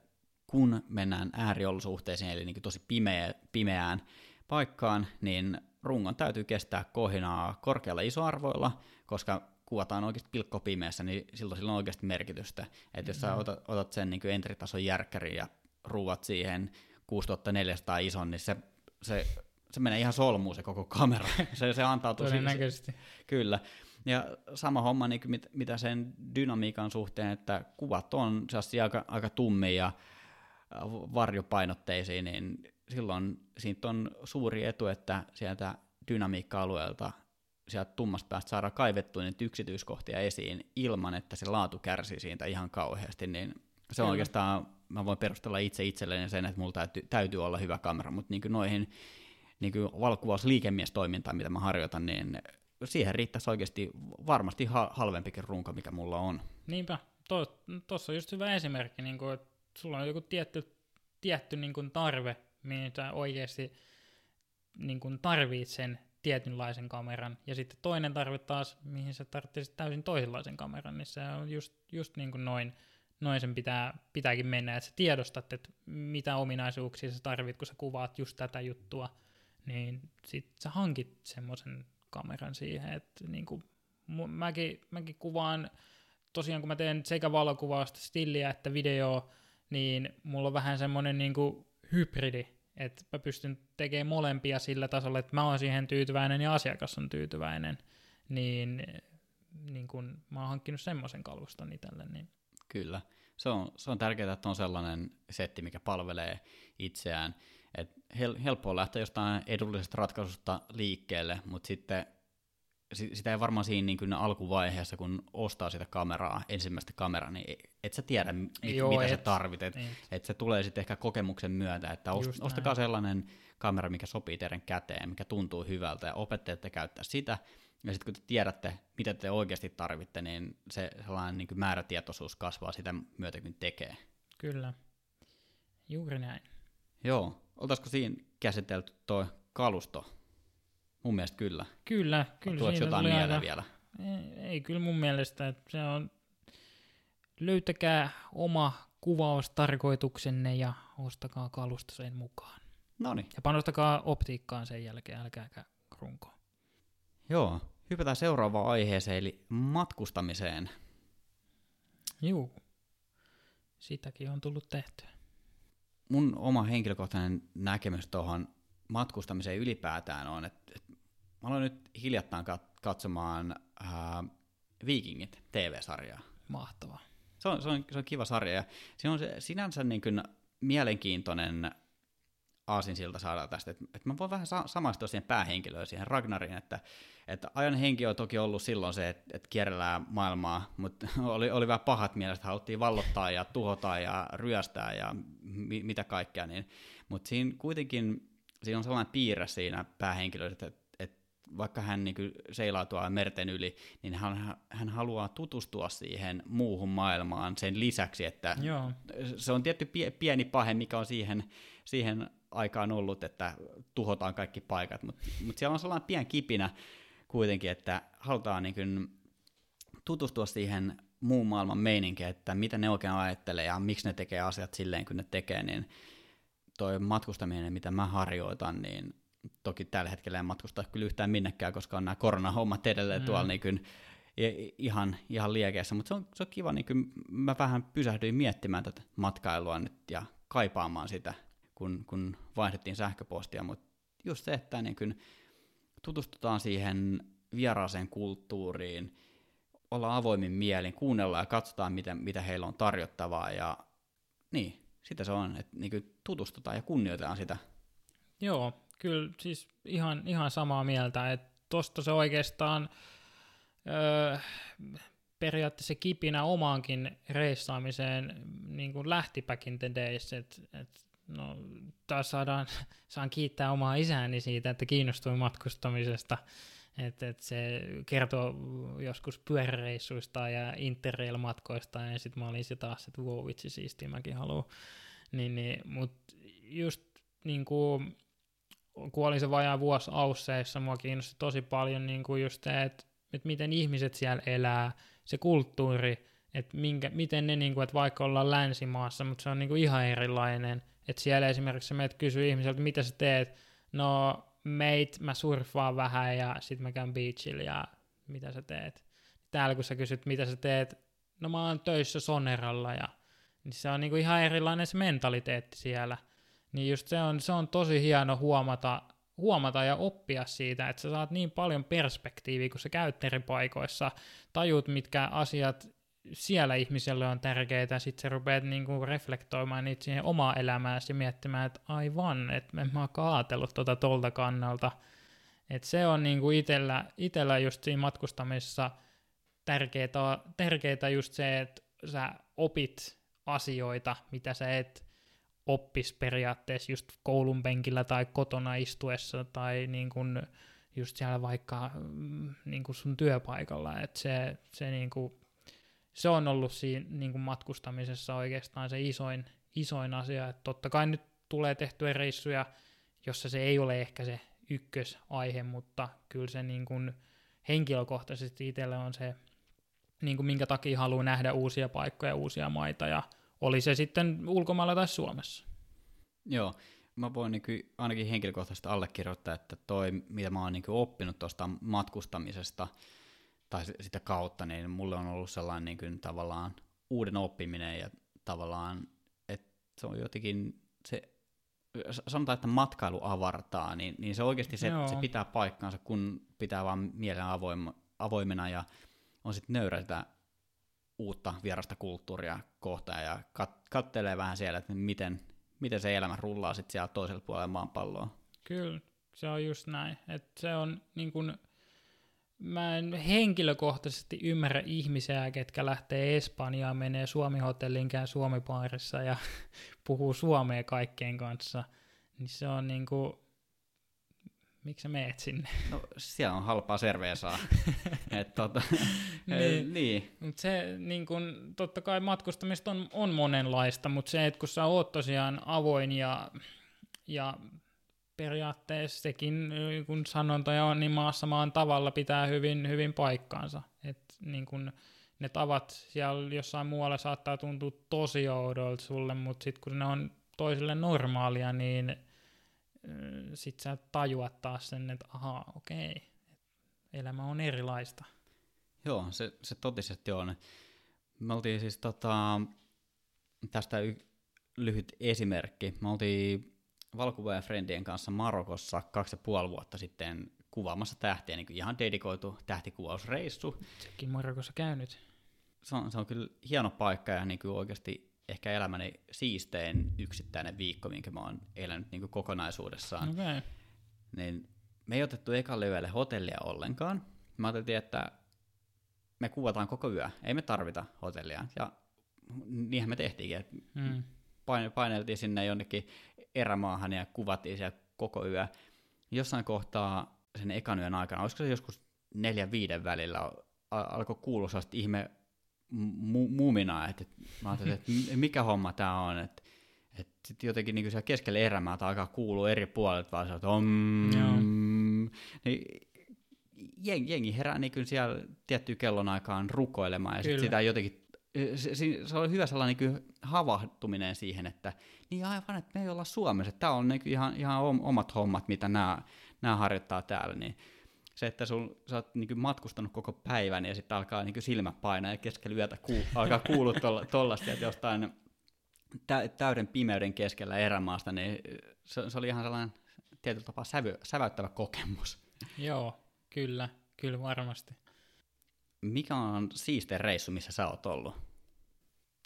kun mennään ääriolosuhteisiin, eli niin tosi pimeä, pimeään paikkaan, niin rungon täytyy kestää kohinaa korkealla isoarvoilla, koska kuvataan oikeasti pilkko pimeässä, niin silloin sillä on oikeasti merkitystä. Että jos sä mm. otat, otat sen niin entritason järkkärin ja ruuvat siihen 6400 ison, niin se, se, se menee ihan solmuun se koko kamera. (laughs) se, se antaa tosi... Todennäköisesti. Kyllä. Ja sama homma niin mit, mitä sen dynamiikan suhteen, että kuvat on aika, aika tummia ja varjopainotteisia, niin silloin siitä on suuri etu, että sieltä dynamiikka-alueelta sieltä tummasta päästä saada kaivettua niitä yksityiskohtia esiin ilman, että se laatu kärsii siitä ihan kauheasti, niin se on oikeastaan, mä voin perustella itse itselleni sen, että mulla täytyy, täytyy olla hyvä kamera, mutta niin noihin niin valokuvausliikemiestoimintaan, mitä mä harjoitan, niin siihen riittäisi oikeasti varmasti ha- halvempikin runko, mikä mulla on. Niinpä, tuossa on just hyvä esimerkki, niin kuin, että sulla on joku tietty, tietty niin kuin tarve, mitä oikeasti niin kuin tarvitset sen tietynlaisen kameran, ja sitten toinen tarve taas, mihin sä tarvitset täysin toisenlaisen kameran, niin se on just, just niin kuin noin, noin sen pitää, pitääkin mennä, että sä tiedostat, että mitä ominaisuuksia sä tarvit, kun sä kuvaat just tätä juttua, niin sit sä hankit semmoisen kameran siihen, että niin kuin, mäkin, mäkin kuvaan, tosiaan kun mä teen sekä valokuvausta, stilliä että video, niin mulla on vähän semmoinen niin kuin hybridi, että mä pystyn tekemään molempia sillä tasolla, että mä oon siihen tyytyväinen ja asiakas on tyytyväinen, niin, niin kun mä oon hankkinut semmoisen kaluston itselle. Niin. Kyllä. Se on, se on tärkeää, että on sellainen setti, mikä palvelee itseään. Et hel, helppoa lähteä jostain edullisesta ratkaisusta liikkeelle, mutta sitten sitä ei varmaan siinä niin alkuvaiheessa, kun ostaa sitä kameraa, ensimmäistä kameraa, niin et sä tiedä, mit, Joo, mitä et, sä tarvitset. Niin. Et se tulee sitten ehkä kokemuksen myötä, että ost, ostakaa sellainen kamera, mikä sopii teidän käteen, mikä tuntuu hyvältä, ja opettelette käyttää sitä, ja sitten kun te tiedätte, mitä te oikeasti tarvitte, niin se sellainen niin määrätietoisuus kasvaa sitä myötä, kun tekee. Kyllä, juuri näin. Joo, oltaisiko siinä käsitelty tuo kalusto? Mun mielestä kyllä. Kyllä, kyllä. Tuoksi jotain mieleen aika... vielä? Ei, ei, kyllä mun mielestä, että se on, löytäkää oma kuvaustarkoituksenne ja ostakaa kalusta sen mukaan. Noniin. Ja panostakaa optiikkaan sen jälkeen, älkääkä runkoon. Joo, hypätään seuraavaan aiheeseen, eli matkustamiseen. Juu, sitäkin on tullut tehtyä. Mun oma henkilökohtainen näkemys tuohon matkustamiseen ylipäätään on, että, että mä aloin nyt hiljattain katsomaan äh, Vikingit TV-sarjaa. Mahtavaa. Se on, se on, se on kiva sarja ja se on se, sinänsä niin kuin mielenkiintoinen aasinsilta saadaan tästä, että, että mä voin vähän sa- samaistua siihen päähenkilöön, siihen Ragnariin, että, että ajan henki on toki ollut silloin se, että, että kierrellään maailmaa, mutta (laughs) oli, oli vähän pahat mielestä, haluttiin vallottaa ja tuhota ja ryöstää ja mi- mitä kaikkea, niin, mutta siinä kuitenkin siinä on sellainen piirre siinä päähenkilössä, että, vaikka hän niin seilaa tuolla merten yli, niin hän, hän haluaa tutustua siihen muuhun maailmaan sen lisäksi, että Joo. se on tietty pieni pahe, mikä on siihen, siihen aikaan ollut, että tuhotaan kaikki paikat, mutta mut siellä on sellainen pieni kipinä kuitenkin, että halutaan niin kuin tutustua siihen muun maailman meininkiin, että mitä ne oikein ajattelee ja miksi ne tekee asiat silleen, kun ne tekee, niin toi matkustaminen, mitä mä harjoitan, niin toki tällä hetkellä en matkusta kyllä yhtään minnekään, koska on nämä koronahommat edelleen mm. tuolla niin kuin ihan, ihan liekeessä, mutta se on, se on kiva, niin kuin mä vähän pysähdyin miettimään tätä matkailua nyt ja kaipaamaan sitä, kun, kun vaihdettiin sähköpostia, mutta just se, että niin kuin tutustutaan siihen vieraaseen kulttuuriin, olla avoimin mielin, kuunnellaan ja katsotaan, mitä, mitä heillä on tarjottavaa ja niin, sitä se on, että niin tutustutaan ja kunnioitetaan sitä. Joo, kyllä siis ihan, ihan samaa mieltä, että tosta se oikeastaan öö, periaatteessa kipinä omaankin reissaamiseen niin kuin lähti back in the days, että et, no taas saadaan, (laughs) saan kiittää omaa isääni siitä, että kiinnostuin matkustamisesta, että et se kertoo joskus pyöräreissuista ja interrail-matkoista, ja sitten mä olin se taas, että wow, vitsi siistiä, mäkin haluan. Niin, niin, Mutta just niin kuin, kun olin se vajaa vuosi Ausseissa, mua kiinnosti tosi paljon niin kuin just että, että miten ihmiset siellä elää, se kulttuuri, että minkä, miten ne, niin kuin, että vaikka ollaan länsimaassa, mutta se on niin kuin ihan erilainen, että siellä esimerkiksi meidät kysyy ihmiseltä, mitä sä teet, no meit, mä surffaan vähän ja sit mä käyn beachillä ja mitä sä teet. Täällä kun sä kysyt, mitä sä teet, no mä oon töissä Soneralla ja niin se on niinku ihan erilainen se mentaliteetti siellä. Niin just se on, se on tosi hieno huomata, huomata ja oppia siitä, että sä saat niin paljon perspektiiviä, kun sä käyt eri paikoissa, tajut, mitkä asiat siellä ihmiselle on tärkeitä, sitten sä rupeat niinku reflektoimaan niitä siihen omaa elämääsi ja miettimään, että aivan, että en mä oon kaatellut tuota tolta kannalta. että se on niinku itellä, itellä just siinä matkustamisessa tärkeää, tärkeää just se, että sä opit asioita, mitä sä et oppis periaatteessa just koulun penkillä tai kotona istuessa tai niin kun just siellä vaikka mm, niin kun sun työpaikalla, että se, se, niin kun, se on ollut siinä niin kun matkustamisessa oikeastaan se isoin, isoin asia, että totta kai nyt tulee tehtyä reissuja, jossa se ei ole ehkä se ykkösaihe, mutta kyllä se niin kun henkilökohtaisesti itselle on se, niin kuin minkä takia haluaa nähdä uusia paikkoja, uusia maita ja oli se sitten ulkomailla tai Suomessa. Joo, mä voin niin kuin ainakin henkilökohtaisesti allekirjoittaa, että toi, mitä mä oon niin oppinut tuosta matkustamisesta tai sitä kautta, niin mulle on ollut sellainen niin kuin tavallaan uuden oppiminen ja tavallaan, että se on jotenkin se sanotaan, että matkailu avartaa, niin, niin se oikeasti se, se pitää paikkaansa, kun pitää vaan mielen avoim, avoimena ja on sitten nöyrä sitä uutta vierasta kulttuuria kohtaan ja kat- kattelee vähän siellä, että miten, miten se elämä rullaa sitten siellä toisella puolella maanpalloa. Kyllä, se on just näin. että se on niin kun, mä en henkilökohtaisesti ymmärrä ihmisiä, ketkä lähtee Espanjaan, menee Suomi-hotellinkään Suomi-paarissa ja (laughs) puhuu suomea kaikkien kanssa. Niin se on niin kuin, miksi sä meet sinne? (laughs) No siellä on halpaa serveesaa. (laughs) Et, tota, niin. niin. Mut se niin kun, totta kai matkustamista on, on monenlaista, mutta se, että kun sä oot tosiaan avoin ja, ja periaatteessa sekin, kun sanontoja on, niin maassa maan tavalla pitää hyvin, hyvin paikkaansa. Et niin kun ne tavat siellä jossain muualla saattaa tuntua tosi oudolta sulle, mutta sitten kun ne on toisille normaalia, niin sit sä tajuat taas sen, että ahaa, okei, elämä on erilaista. Joo, se, se totisesti on. Me oltiin siis tota, tästä y- lyhyt esimerkki. Me oltiin valokuvaajan Friendien kanssa Marokossa kaksi ja puoli vuotta sitten kuvaamassa tähtiä, niin ihan dedikoitu tähtikuvausreissu. Sekin Marokossa käynyt. Se on, se on kyllä hieno paikka ja niin kuin oikeasti ehkä elämäni siistein yksittäinen viikko, minkä mä oon elänyt niin kokonaisuudessaan. Okay. Niin me ei otettu ekalle yölle hotellia ollenkaan. Mä ajattelin, että me kuvataan koko yö, ei me tarvita hotellia. Ja niinhän me tehtiinkin, että Mm. paineltiin sinne jonnekin erämaahan ja kuvattiin siellä koko yö. Jossain kohtaa sen ekan yön aikana, olisiko se joskus neljän viiden välillä, al- alkoi kuulua sellaista ihme mu- muminaa, että että mä ajattelin, että mikä homma tämä on, että että sitten jotenkin niin siellä keskellä erämaata alkaa kuulua eri puolet vaan sieltä om, Joo. niin jengi, jengi herää niin siellä tiettyyn kellon aikaan rukoilemaan ja sit Kyllä. sitä jotenkin se, se, se oli hyvä sellainen niin havahtuminen siihen, että niin aivan, että me ei olla Suomessa, tämä on niin ihan, ihan om- omat hommat, mitä nämä, nämä harjoittaa täällä, niin se, että sul, sä oot niin matkustanut koko päivän ja sitten alkaa niin silmä painaa ja keskellä yötä ku, alkaa kuulua tollasta, että jostain tä, täyden pimeyden keskellä erämaasta, niin se, se oli ihan sellainen tietyllä tapaa sävy, säväyttävä kokemus. Joo, kyllä, kyllä varmasti. Mikä on siiste reissu, missä sä oot ollut?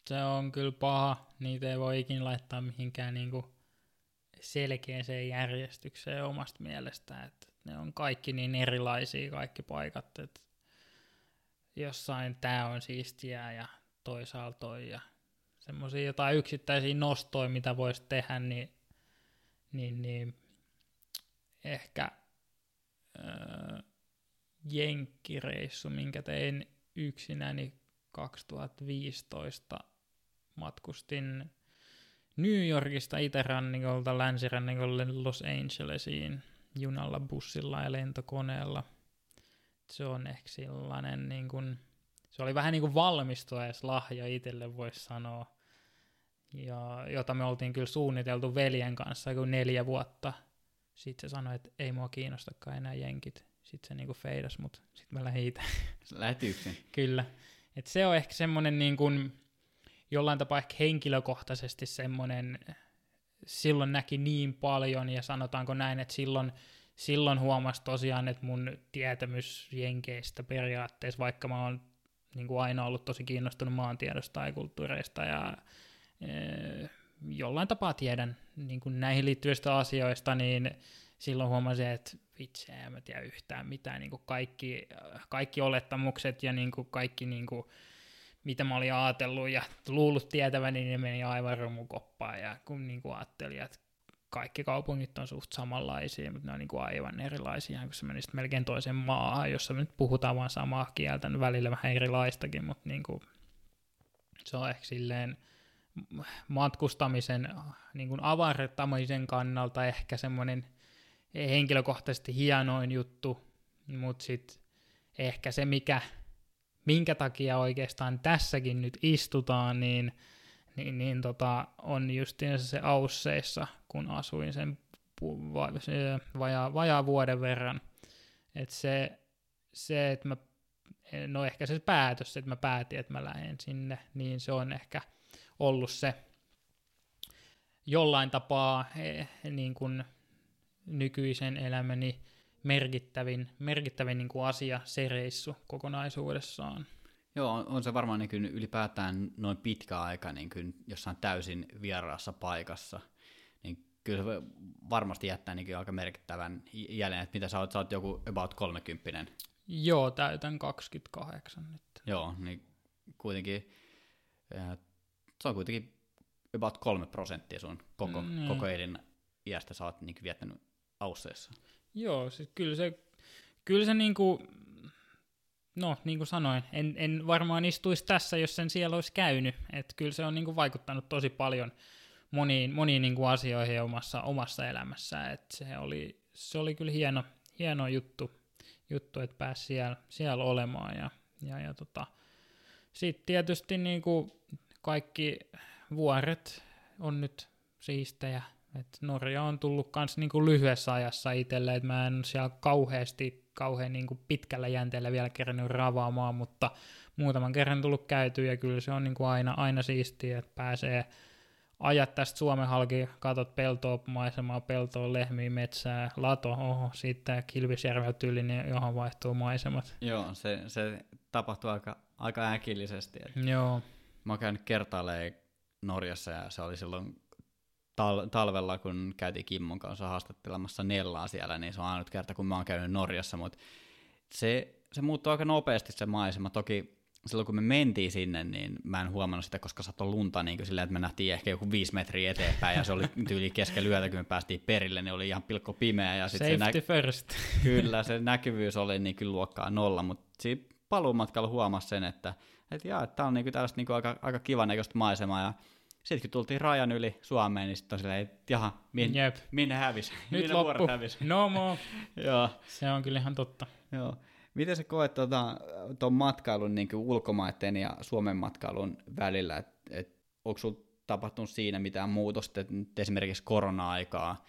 Se on kyllä paha. Niitä ei voi ikinä laittaa mihinkään niinku selkeäseen järjestykseen omasta mielestä. Et ne on kaikki niin erilaisia kaikki paikat, että jossain tämä on siistiä ja toisaalta toi ja semmoisia jotain yksittäisiä nostoja, mitä voisi tehdä, niin, niin, niin ehkä öö, jenkkireissu, minkä tein yksinäni 2015 matkustin New Yorkista itärannikolta länsirannikolle Los Angelesiin junalla, bussilla ja lentokoneella. Se on ehkä sellainen, niin kuin, se oli vähän niin kuin valmistuaislahja itselle, voisi sanoa, ja, jota me oltiin kyllä suunniteltu veljen kanssa kuin neljä vuotta. Sitten se sanoi, että ei mua kiinnostakaan enää jenkit. Sitten se niinku feidas, mutta sitten mä lähdin itse. Lähet yksin. Kyllä. Et se on ehkä semmoinen niin kuin, jollain tapaa ehkä henkilökohtaisesti semmoinen, silloin näki niin paljon ja sanotaanko näin, että silloin, silloin huomasi tosiaan, että mun tietämys jenkeistä periaatteessa, vaikka mä oon niin kuin aina ollut tosi kiinnostunut maantiedosta ja kulttuureista ja e, jollain tapaa tiedän niin kuin näihin liittyvistä asioista, niin silloin huomasin, että vitsi, en mä tiedä yhtään mitään, niin kuin kaikki, kaikki olettamukset ja niin kuin kaikki, niin kuin, mitä mä olin ajatellut ja luullut tietäväni, niin ne meni aivan romukoppaan, ja kun niin kuin ajattelin, että kaikki kaupungit on suht samanlaisia, mutta ne on niin kuin aivan erilaisia, kun sä menisit melkein toiseen maahan, jossa me nyt puhutaan vaan samaa kieltä, no välillä vähän erilaistakin, mutta niin kuin, se on ehkä silleen matkustamisen niin kuin avartamisen kannalta ehkä semmoinen henkilökohtaisesti hienoin juttu, mutta sitten ehkä se, mikä, minkä takia oikeastaan tässäkin nyt istutaan, niin, niin, niin tota, on justiinsa se Ausseissa, kun asuin sen vajaa, vajaa vuoden verran. Et se, se, että mä, no ehkä se päätös, että mä päätin, että mä lähden sinne, niin se on ehkä ollut se jollain tapaa eh, niin kuin nykyisen elämäni merkittävin, merkittävin niin kuin asia, se reissu kokonaisuudessaan. Joo, on, on se varmaan niin kuin ylipäätään noin pitkä aika niin kuin jossain täysin vieraassa paikassa. Niin kyllä se varmasti jättää niin kuin aika merkittävän jäljen, että mitä sä oot, sä oot joku about 30 Joo, täytän 28 nyt. Joo, niin kuitenkin, se on kuitenkin about kolme prosenttia sun koko, Mm. koko elin iästä sä oot niin viettänyt Ausseissa. Joo, siis kyllä se, kyllä se niinku, no niin kuin sanoin, en, en varmaan istuisi tässä, jos sen siellä olisi käynyt. että kyllä se on niinku vaikuttanut tosi paljon moniin, moniin niinku asioihin omassa, omassa elämässä. Et se, oli, se oli kyllä hieno, hieno juttu, juttu että pääsi siellä, siellä olemaan. Ja, ja, ja tota, sitten tietysti niinku kaikki vuoret on nyt siistejä. Et Norja on tullut kans niinku lyhyessä ajassa itselle, että mä en siellä kauheasti, kauhean niinku pitkällä jänteellä vielä kerännyt ravaamaan, mutta muutaman kerran tullut käyty ja kyllä se on niinku aina, aina siistiä, että pääsee ajat tästä Suomen halki, katot peltoa, maisemaa, peltoa, lehmiä, metsää, lato, oho, sitten Kilpisjärveltä yli, niin johon vaihtuu maisemat. Joo, se, se tapahtuu aika, aika äkillisesti. Et Joo, mä oon käynyt kertaalleen Norjassa ja se oli silloin tal- talvella, kun käytiin Kimmon kanssa haastattelemassa Nellaa siellä, niin se on ainut kerta, kun mä oon käynyt Norjassa, mutta se, se muuttui aika nopeasti se maisema. Toki silloin kun me mentiin sinne, niin mä en huomannut sitä, koska satoi lunta niin silleen, että me nähtiin ehkä joku viisi metriä eteenpäin, ja se oli (laughs) tyyli keskellä yötä, kun me päästiin perille, niin oli ihan pilkko pimeä. Ja sit Safety se nä- first. (laughs) Kyllä, se näkyvyys oli niin kyllä luokkaa nolla, mutta siinä paluumatkalla huomasi sen, että että jaa, tämä on niinku tällaista niinku aika, aika kivan näköistä maisemaa, ja sitten kun tultiin rajan yli Suomeen, niin sitten on silleen, että jaha, min, Jep. minne hävisi? Nyt minne loppu. hävisi? No more. (laughs) Joo. Se on kyllä ihan totta. Joo. Miten sä koet tuon tota, matkailun niin ulkomaiden ja Suomen matkailun välillä, että et, onko sulla tapahtunut siinä mitään muutosta, että nyt esimerkiksi korona-aikaa,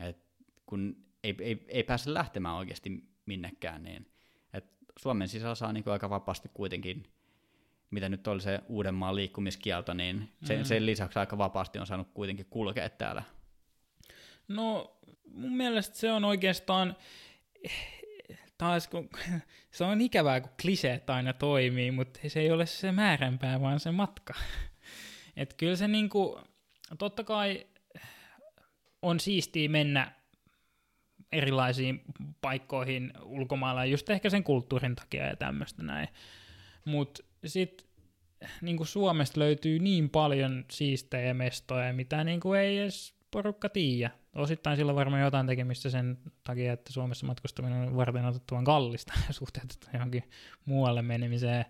että kun ei, ei, ei pääse lähtemään oikeasti minnekään, niin että Suomen sisällä saa niin aika vapaasti kuitenkin, mitä nyt oli se Uudenmaan liikkumiskielto, niin sen, mm. sen lisäksi aika vapaasti on saanut kuitenkin kulkea täällä. No mun mielestä se on oikeastaan taas kun, (laughs) se on ikävää, kun kliseet aina toimii, mutta se ei ole se määränpää, vaan se matka. (laughs) Et kyllä se niinku, totta kai on siistiä mennä erilaisiin paikkoihin ulkomailla just ehkä sen kulttuurin takia ja tämmöistä näin. Mutta sitten niin Suomesta löytyy niin paljon siistejä mestoja, mitä niin kuin ei edes porukka tiedä. Osittain sillä on varmaan jotain tekemistä sen takia, että Suomessa matkustaminen on varten otettavan kallista (laughs) suhteutettu johonkin muualle menemiseen.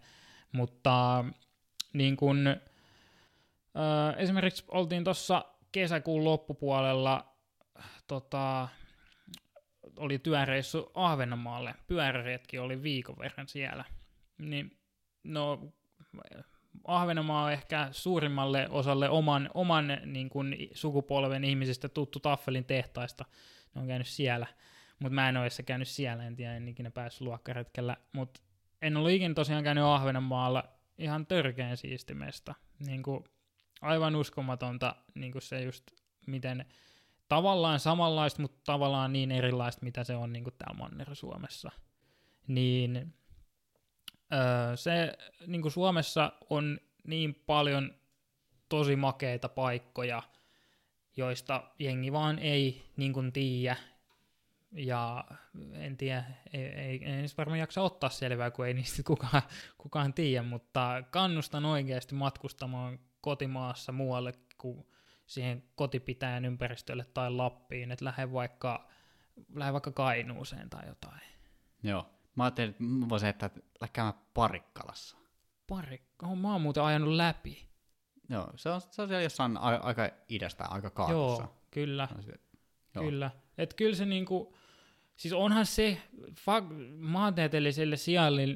Mutta niin kun, ö, esimerkiksi oltiin tuossa kesäkuun loppupuolella, tota, oli työreissu Ahvenanmaalle, pyöräretki oli viikon verran siellä. Niin, no, Ahvenanmaa on ehkä suurimmalle osalle oman, oman niin kuin, sukupolven ihmisistä tuttu Taffelin tehtaista. Ne on käynyt siellä, mutta mä en ole edes käynyt siellä, en tiedä, en ikinä päässyt luokkaretkellä. Mutta en ole ikinä tosiaan käynyt Ahvenanmaalla ihan törkeän siistimesta. Niin kuin, aivan uskomatonta niin kuin se just, miten tavallaan samanlaista, mutta tavallaan niin erilaista, mitä se on niin kuin täällä Manner-Suomessa. Niin Öö, se niin kuin Suomessa on niin paljon tosi makeita paikkoja, joista jengi vaan ei niin kuin tiedä. Ja en tiedä, ei, ei, ei varmaan jaksa ottaa selvää, kun ei niistä kukaan, kukaan tiedä, mutta kannustan oikeasti matkustamaan kotimaassa muualle kuin siihen kotipitäjän ympäristölle tai Lappiin, että lähde vaikka, lähde vaikka Kainuuseen tai jotain. Joo, Mä ajattelin, että mä voisin heittää käymään Parikkalassa. Parikka? Oh, mä oon muuten ajanut läpi. Joo, se on, se on siellä jossain a- aika idästä, aika kaakkossa. Joo, kyllä. No, se, joo. Kyllä. Et kyllä se niinku, siis onhan se, fa- maantieteelliselle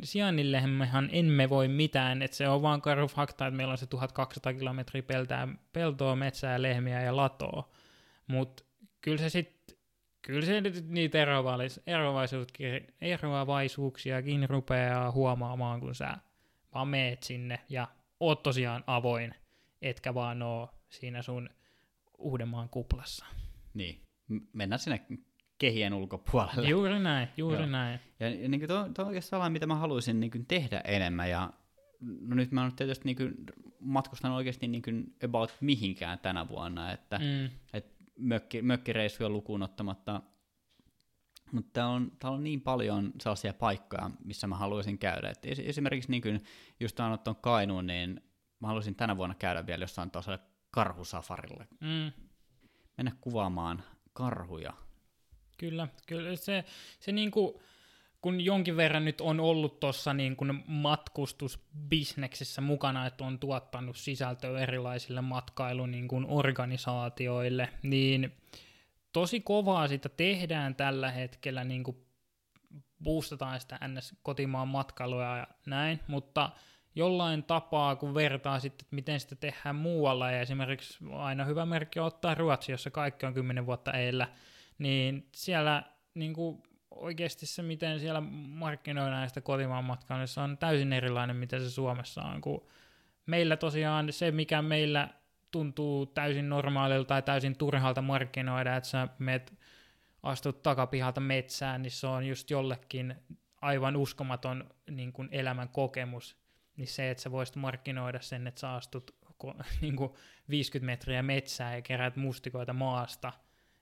sijainnillemmehan emme voi mitään, että se on vaan karu fakta, että meillä on se 1200 kilometriä peltää, peltoa, metsää, lehmiä ja latoa. Mutta kyllä se sitten kyllä se nyt niitä eroavaisuuksiakin rupeaa huomaamaan, kun sä vaan meet sinne ja oot tosiaan avoin, etkä vaan oo siinä sun Uudenmaan kuplassa. Niin, mennään sinne kehien ulkopuolelle. Juuri näin, (laughs) juuri Joo. näin. Ja, ja niin tuo, tuo on oikeastaan mitä mä haluaisin niin tehdä enemmän, ja no nyt mä oon tietysti niin kuin, matkustanut oikeasti niin kuin about mihinkään tänä vuonna, että mm. et mökki, mökkireissuja lukuun ottamatta. Mutta täällä on, täällä on niin paljon sellaisia paikkoja, missä mä haluaisin käydä. Et esimerkiksi niin kuin just on tuon Kainuun, niin mä haluaisin tänä vuonna käydä vielä jossain tuossa karhusafarille. Mm. Mennä kuvaamaan karhuja. Kyllä, kyllä se, se niin kuin, kun jonkin verran nyt on ollut tuossa niin matkustusbisneksessä mukana, että on tuottanut sisältöä erilaisille matkailun niin organisaatioille, niin tosi kovaa sitä tehdään tällä hetkellä, niin kuin boostataan sitä NS kotimaan matkailua ja näin, mutta jollain tapaa, kun vertaa sitten, että miten sitä tehdään muualla, ja esimerkiksi aina hyvä merkki on ottaa Ruotsi, jossa kaikki on kymmenen vuotta eillä, niin siellä niin kuin oikeasti se, miten siellä markkinoidaan sitä kotimaan matkaa, se on täysin erilainen, mitä se Suomessa on. Kun meillä tosiaan se, mikä meillä tuntuu täysin normaalilta tai täysin turhalta markkinoida, että sä meet, astut takapihalta metsään, niin se on just jollekin aivan uskomaton niin kuin elämän kokemus. Niin se, että sä voisit markkinoida sen, että sä astut ko- (laughs) niin kuin 50 metriä metsää ja keräät mustikoita maasta,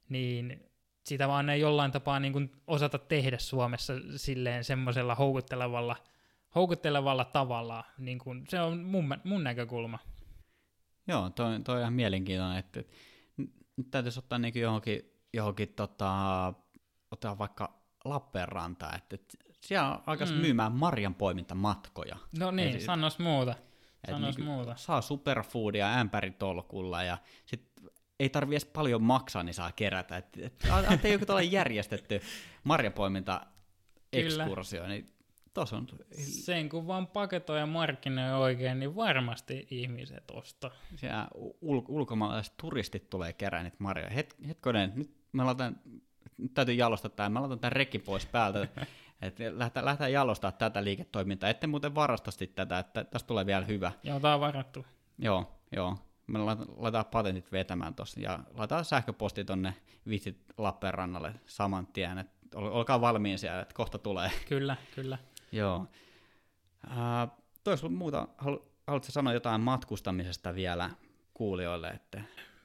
niin sitä vaan ei jollain tapaa niin kuin osata tehdä Suomessa silleen semmoisella houkuttelevalla, houkuttelevalla tavalla. Niin kuin, se on mun, mun näkökulma. Joo, toi, toi on ihan mielenkiintoinen, että että nyt täytyisi ottaa niin johonkin, johonkin tota, ottaa vaikka Lappeenranta, että, että siellä alkaisi Mm. myymään marjanpoimintamatkoja. No niin, Eli- sanos muuta. Et Sanos niinku muuta. Saa superfoodia ämpäritolkulla ja sit ei tarvi edes paljon maksaa, niin saa kerätä. Et, et, joku tällainen järjestetty marjapoiminta ekskursio, niin tuossa on Sen kun vaan paketoi ja markkinoi oikein, niin varmasti ihmiset ostaa. siellä ul- ulkomaalaiset turistit tulee kerään niitä marjoja. Het, hetkonen, nyt mä laitan, nyt täytyy jalostaa tämä, mä laitan tämän rekki pois päältä, (laughs) että lähdetään, lähdetään jalostaa tätä liiketoimintaa. Ette muuten varasta tätä, että tästä tulee vielä hyvä. Ja tää on varattu. Joo, joo. Me laitetaan, patentit vetämään tuossa ja laitetaan sähköposti tonne Vitsit Lappeenrannalle saman tien. Et ol, olkaa valmiin siellä, että kohta tulee. Kyllä, kyllä. joo. Äh, tois muuta, halu, haluatko sanoa jotain matkustamisesta vielä kuulijoille? Että...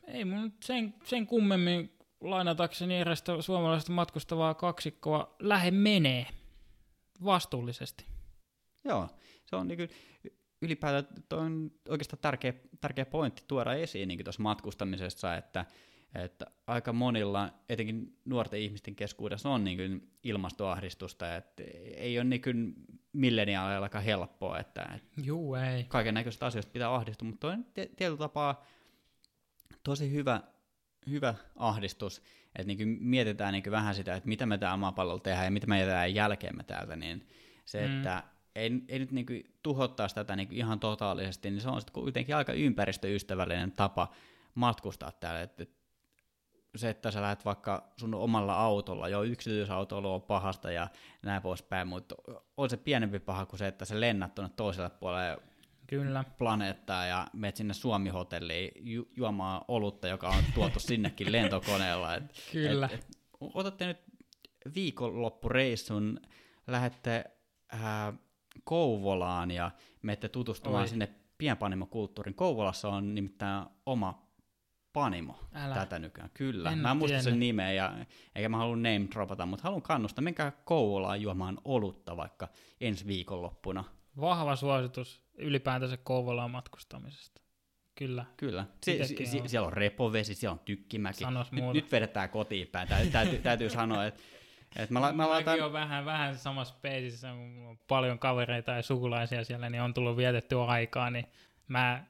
Ei mun sen, sen kummemmin lainatakseni erästä suomalaista matkustavaa kaksikkoa lähe menee vastuullisesti. Joo, se on niin ylipäätään toi on oikeastaan tärkeä, tärkeä pointti tuoda esiin niin tuossa matkustamisessa, että, että aika monilla, etenkin nuorten ihmisten keskuudessa, on niin ilmastoahdistusta, että ei ole niin milleniaalillakaan helppoa, että, että Juu, ei. kaiken näköisistä asioista pitää ahdistua, mutta on tietyllä tapaa tosi hyvä, hyvä ahdistus, että niin mietitään niin vähän sitä, että mitä me täällä maapallolla tehdään ja mitä me jätetään jälkeemme täältä, niin se, Mm. että ei, ei nyt niin tuhottaisi tätä niin ihan totaalisesti, niin se on sitten kuitenkin aika ympäristöystävällinen tapa matkustaa täällä. Et, et se, että sä lähdet vaikka sun omalla autolla, jo yksityisautoilu on pahasta ja näin poispäin, mutta on se pienempi paha kuin se, että sä lennät tuonne toiselle puolelle Kyllä. planeettaa ja menet sinne Suomi-hotelliin ju- juomaan olutta, joka on tuotu sinnekin (laughs) lentokoneella. Et, Kyllä. Et, et, otatte nyt viikonloppureissun, lähette ää, Kouvolaan ja menette tutustumaan Oi. sinne pienpanimokulttuurin. Kouvolassa on nimittäin oma panimo Älä. tätä nykyään. Kyllä. En mä en muista tiennyt. sen nimeä, ja, eikä mä halua name dropata, mutta haluan kannustaa. Menkää Kouvolaan juomaan olutta vaikka ensi viikonloppuna. Vahva suositus ylipäätänsä Kouvolaan matkustamisesta. Kyllä. Kyllä. Itekin sie- on. siellä on repovesi, siellä on tykkimäki. Nyt, nyt vedetään kotiin päin. Täytyy, täytyy sanoa, että et mä, la- mä laitan... on vähän, vähän samassa speisissä, mulla on paljon kavereita ja sukulaisia siellä, niin on tullut vietettyä aikaa, niin mä,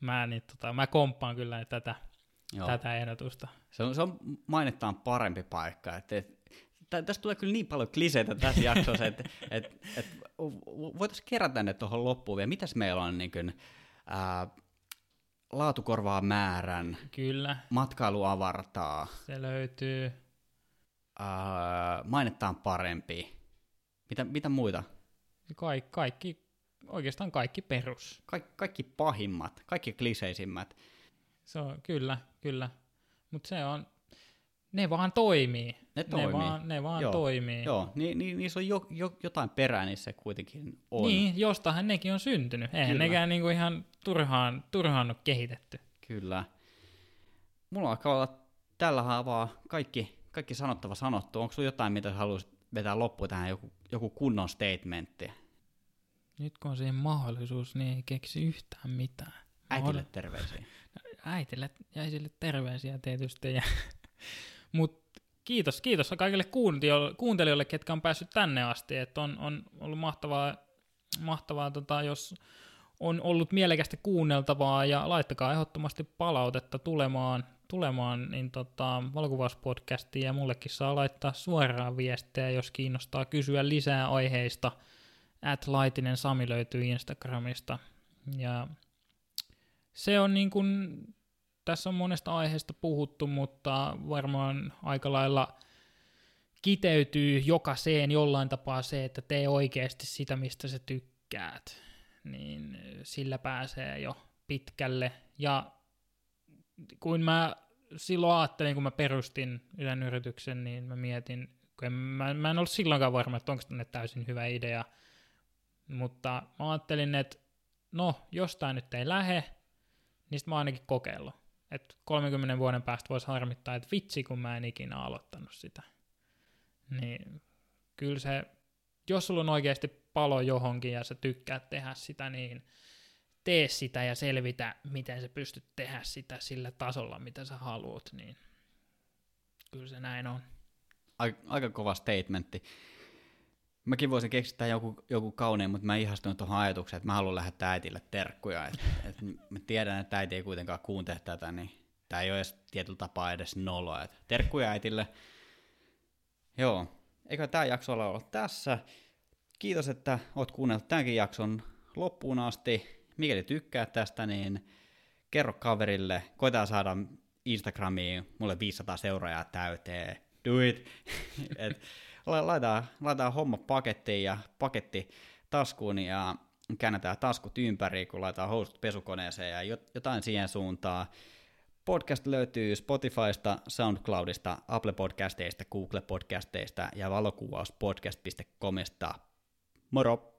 mä, niin tota, mä komppaan kyllä tätä, Joo, tätä ehdotusta. se, on, se on mainittaan parempi paikka. Et, et, tä, tästä tulee kyllä niin paljon kliseitä tässä jaksossa, että et, et, voitaisiin kerätä ne tuohon loppuun vielä. Mitäs meillä on niin kuin, ää, laatu korvaa määrän, Kyllä, matkailu avartaa, se löytyy. Ää, mainittaan parempi. Mitä, mitä muita? Kaik, kaikki, oikeastaan kaikki perus. Kaik, kaikki pahimmat, kaikki kliseisimmät. Se on, kyllä, kyllä. Mutta se on, ne vaan toimii. Ne Ne toimii. vaan, ne vaan Joo, toimii. Joo, niin, niin, niissä on jo, jo, jotain perää, se kuitenkin on. Niin, jostahan nekin on syntynyt. Eihän Kyllä. nekään niinku ihan turhaan, turhaan ole kehitetty. Kyllä. Mulla alkaa olla tällä haavaa kaikki, kaikki sanottava sanottu. Onko sulla jotain, mitä haluaisit vetää loppuun tähän, joku, joku kunnon statementti? Nyt kun on siihen mahdollisuus, niin ei keksi yhtään mitään. Äitille terveisiä. (laughs) äitille ja isille terveisiä tietysti. Ja, (laughs) mut kiitos, kiitos kaikille kuuntelijoille, ketkä on päässyt tänne asti. Et on, on ollut mahtavaa, mahtavaa tota, jos on ollut mielekästä kuunneltavaa ja laittakaa ehdottomasti palautetta tulemaan, tulemaan niin tota, valokuvauspodcastiin ja mullekin saa laittaa suoraan viestejä, jos kiinnostaa kysyä lisää aiheista. At Laitinen Sami löytyy Instagramista. Ja se on niin kuin, tässä on monesta aiheesta puhuttu, mutta varmaan aika lailla kiteytyy jokaiseen jollain tapaa se, että tee oikeasti sitä, mistä sä tykkäät. Niin sillä pääsee jo pitkälle. Ja kun mä silloin ajattelin, kun mä perustin yhden yrityksen, niin mä mietin, kun en, mä, mä en ollut silloinkaan varma, että onko tänne täysin hyvä idea, mutta mä ajattelin, että no, jostain nyt ei lähe, niistä mä oon ainakin kokeillut. Että 30 vuoden päästä voisi harmittaa, että vitsi kun mä en ikinä aloittanut sitä. Niin kyllä se, jos sulla on oikeasti palo johonkin ja sä tykkäät tehdä sitä, niin tee sitä ja selvitä, miten sä pystyt tehdä sitä sillä tasolla, mitä sä haluat, niin kyllä se näin on. Aika, kova statementti. Mäkin voisin keksiä joku, joku kaunein, mutta mä ihastunut tuohon ajatukseen, että mä haluan lähettää äitille terkkuja. Et, et mä tiedän, että äiti ei kuitenkaan kuuntele tätä, niin tämä ei ole edes tietyllä tapaa edes noloa. Et terkkuja äitille. Joo, eikö tämä jakso ole ollut tässä. Kiitos, että oot kuunnellut tämänkin jakson loppuun asti. Mikäli tykkää tästä, niin kerro kaverille. Koitetaan saada Instagramiin mulle 500 seuraajaa täyteen. Do it! (laughs) Et, laitetaan, laitetaan homma pakettiin ja paketti taskuun ja käännetään taskut ympäri, kun laitetaan housut pesukoneeseen ja jotain siihen suuntaan. Podcast löytyy Spotifysta, SoundCloudista, Apple Podcasteista, Google Podcasteista ja valokuvauspodcast.comista. Moro!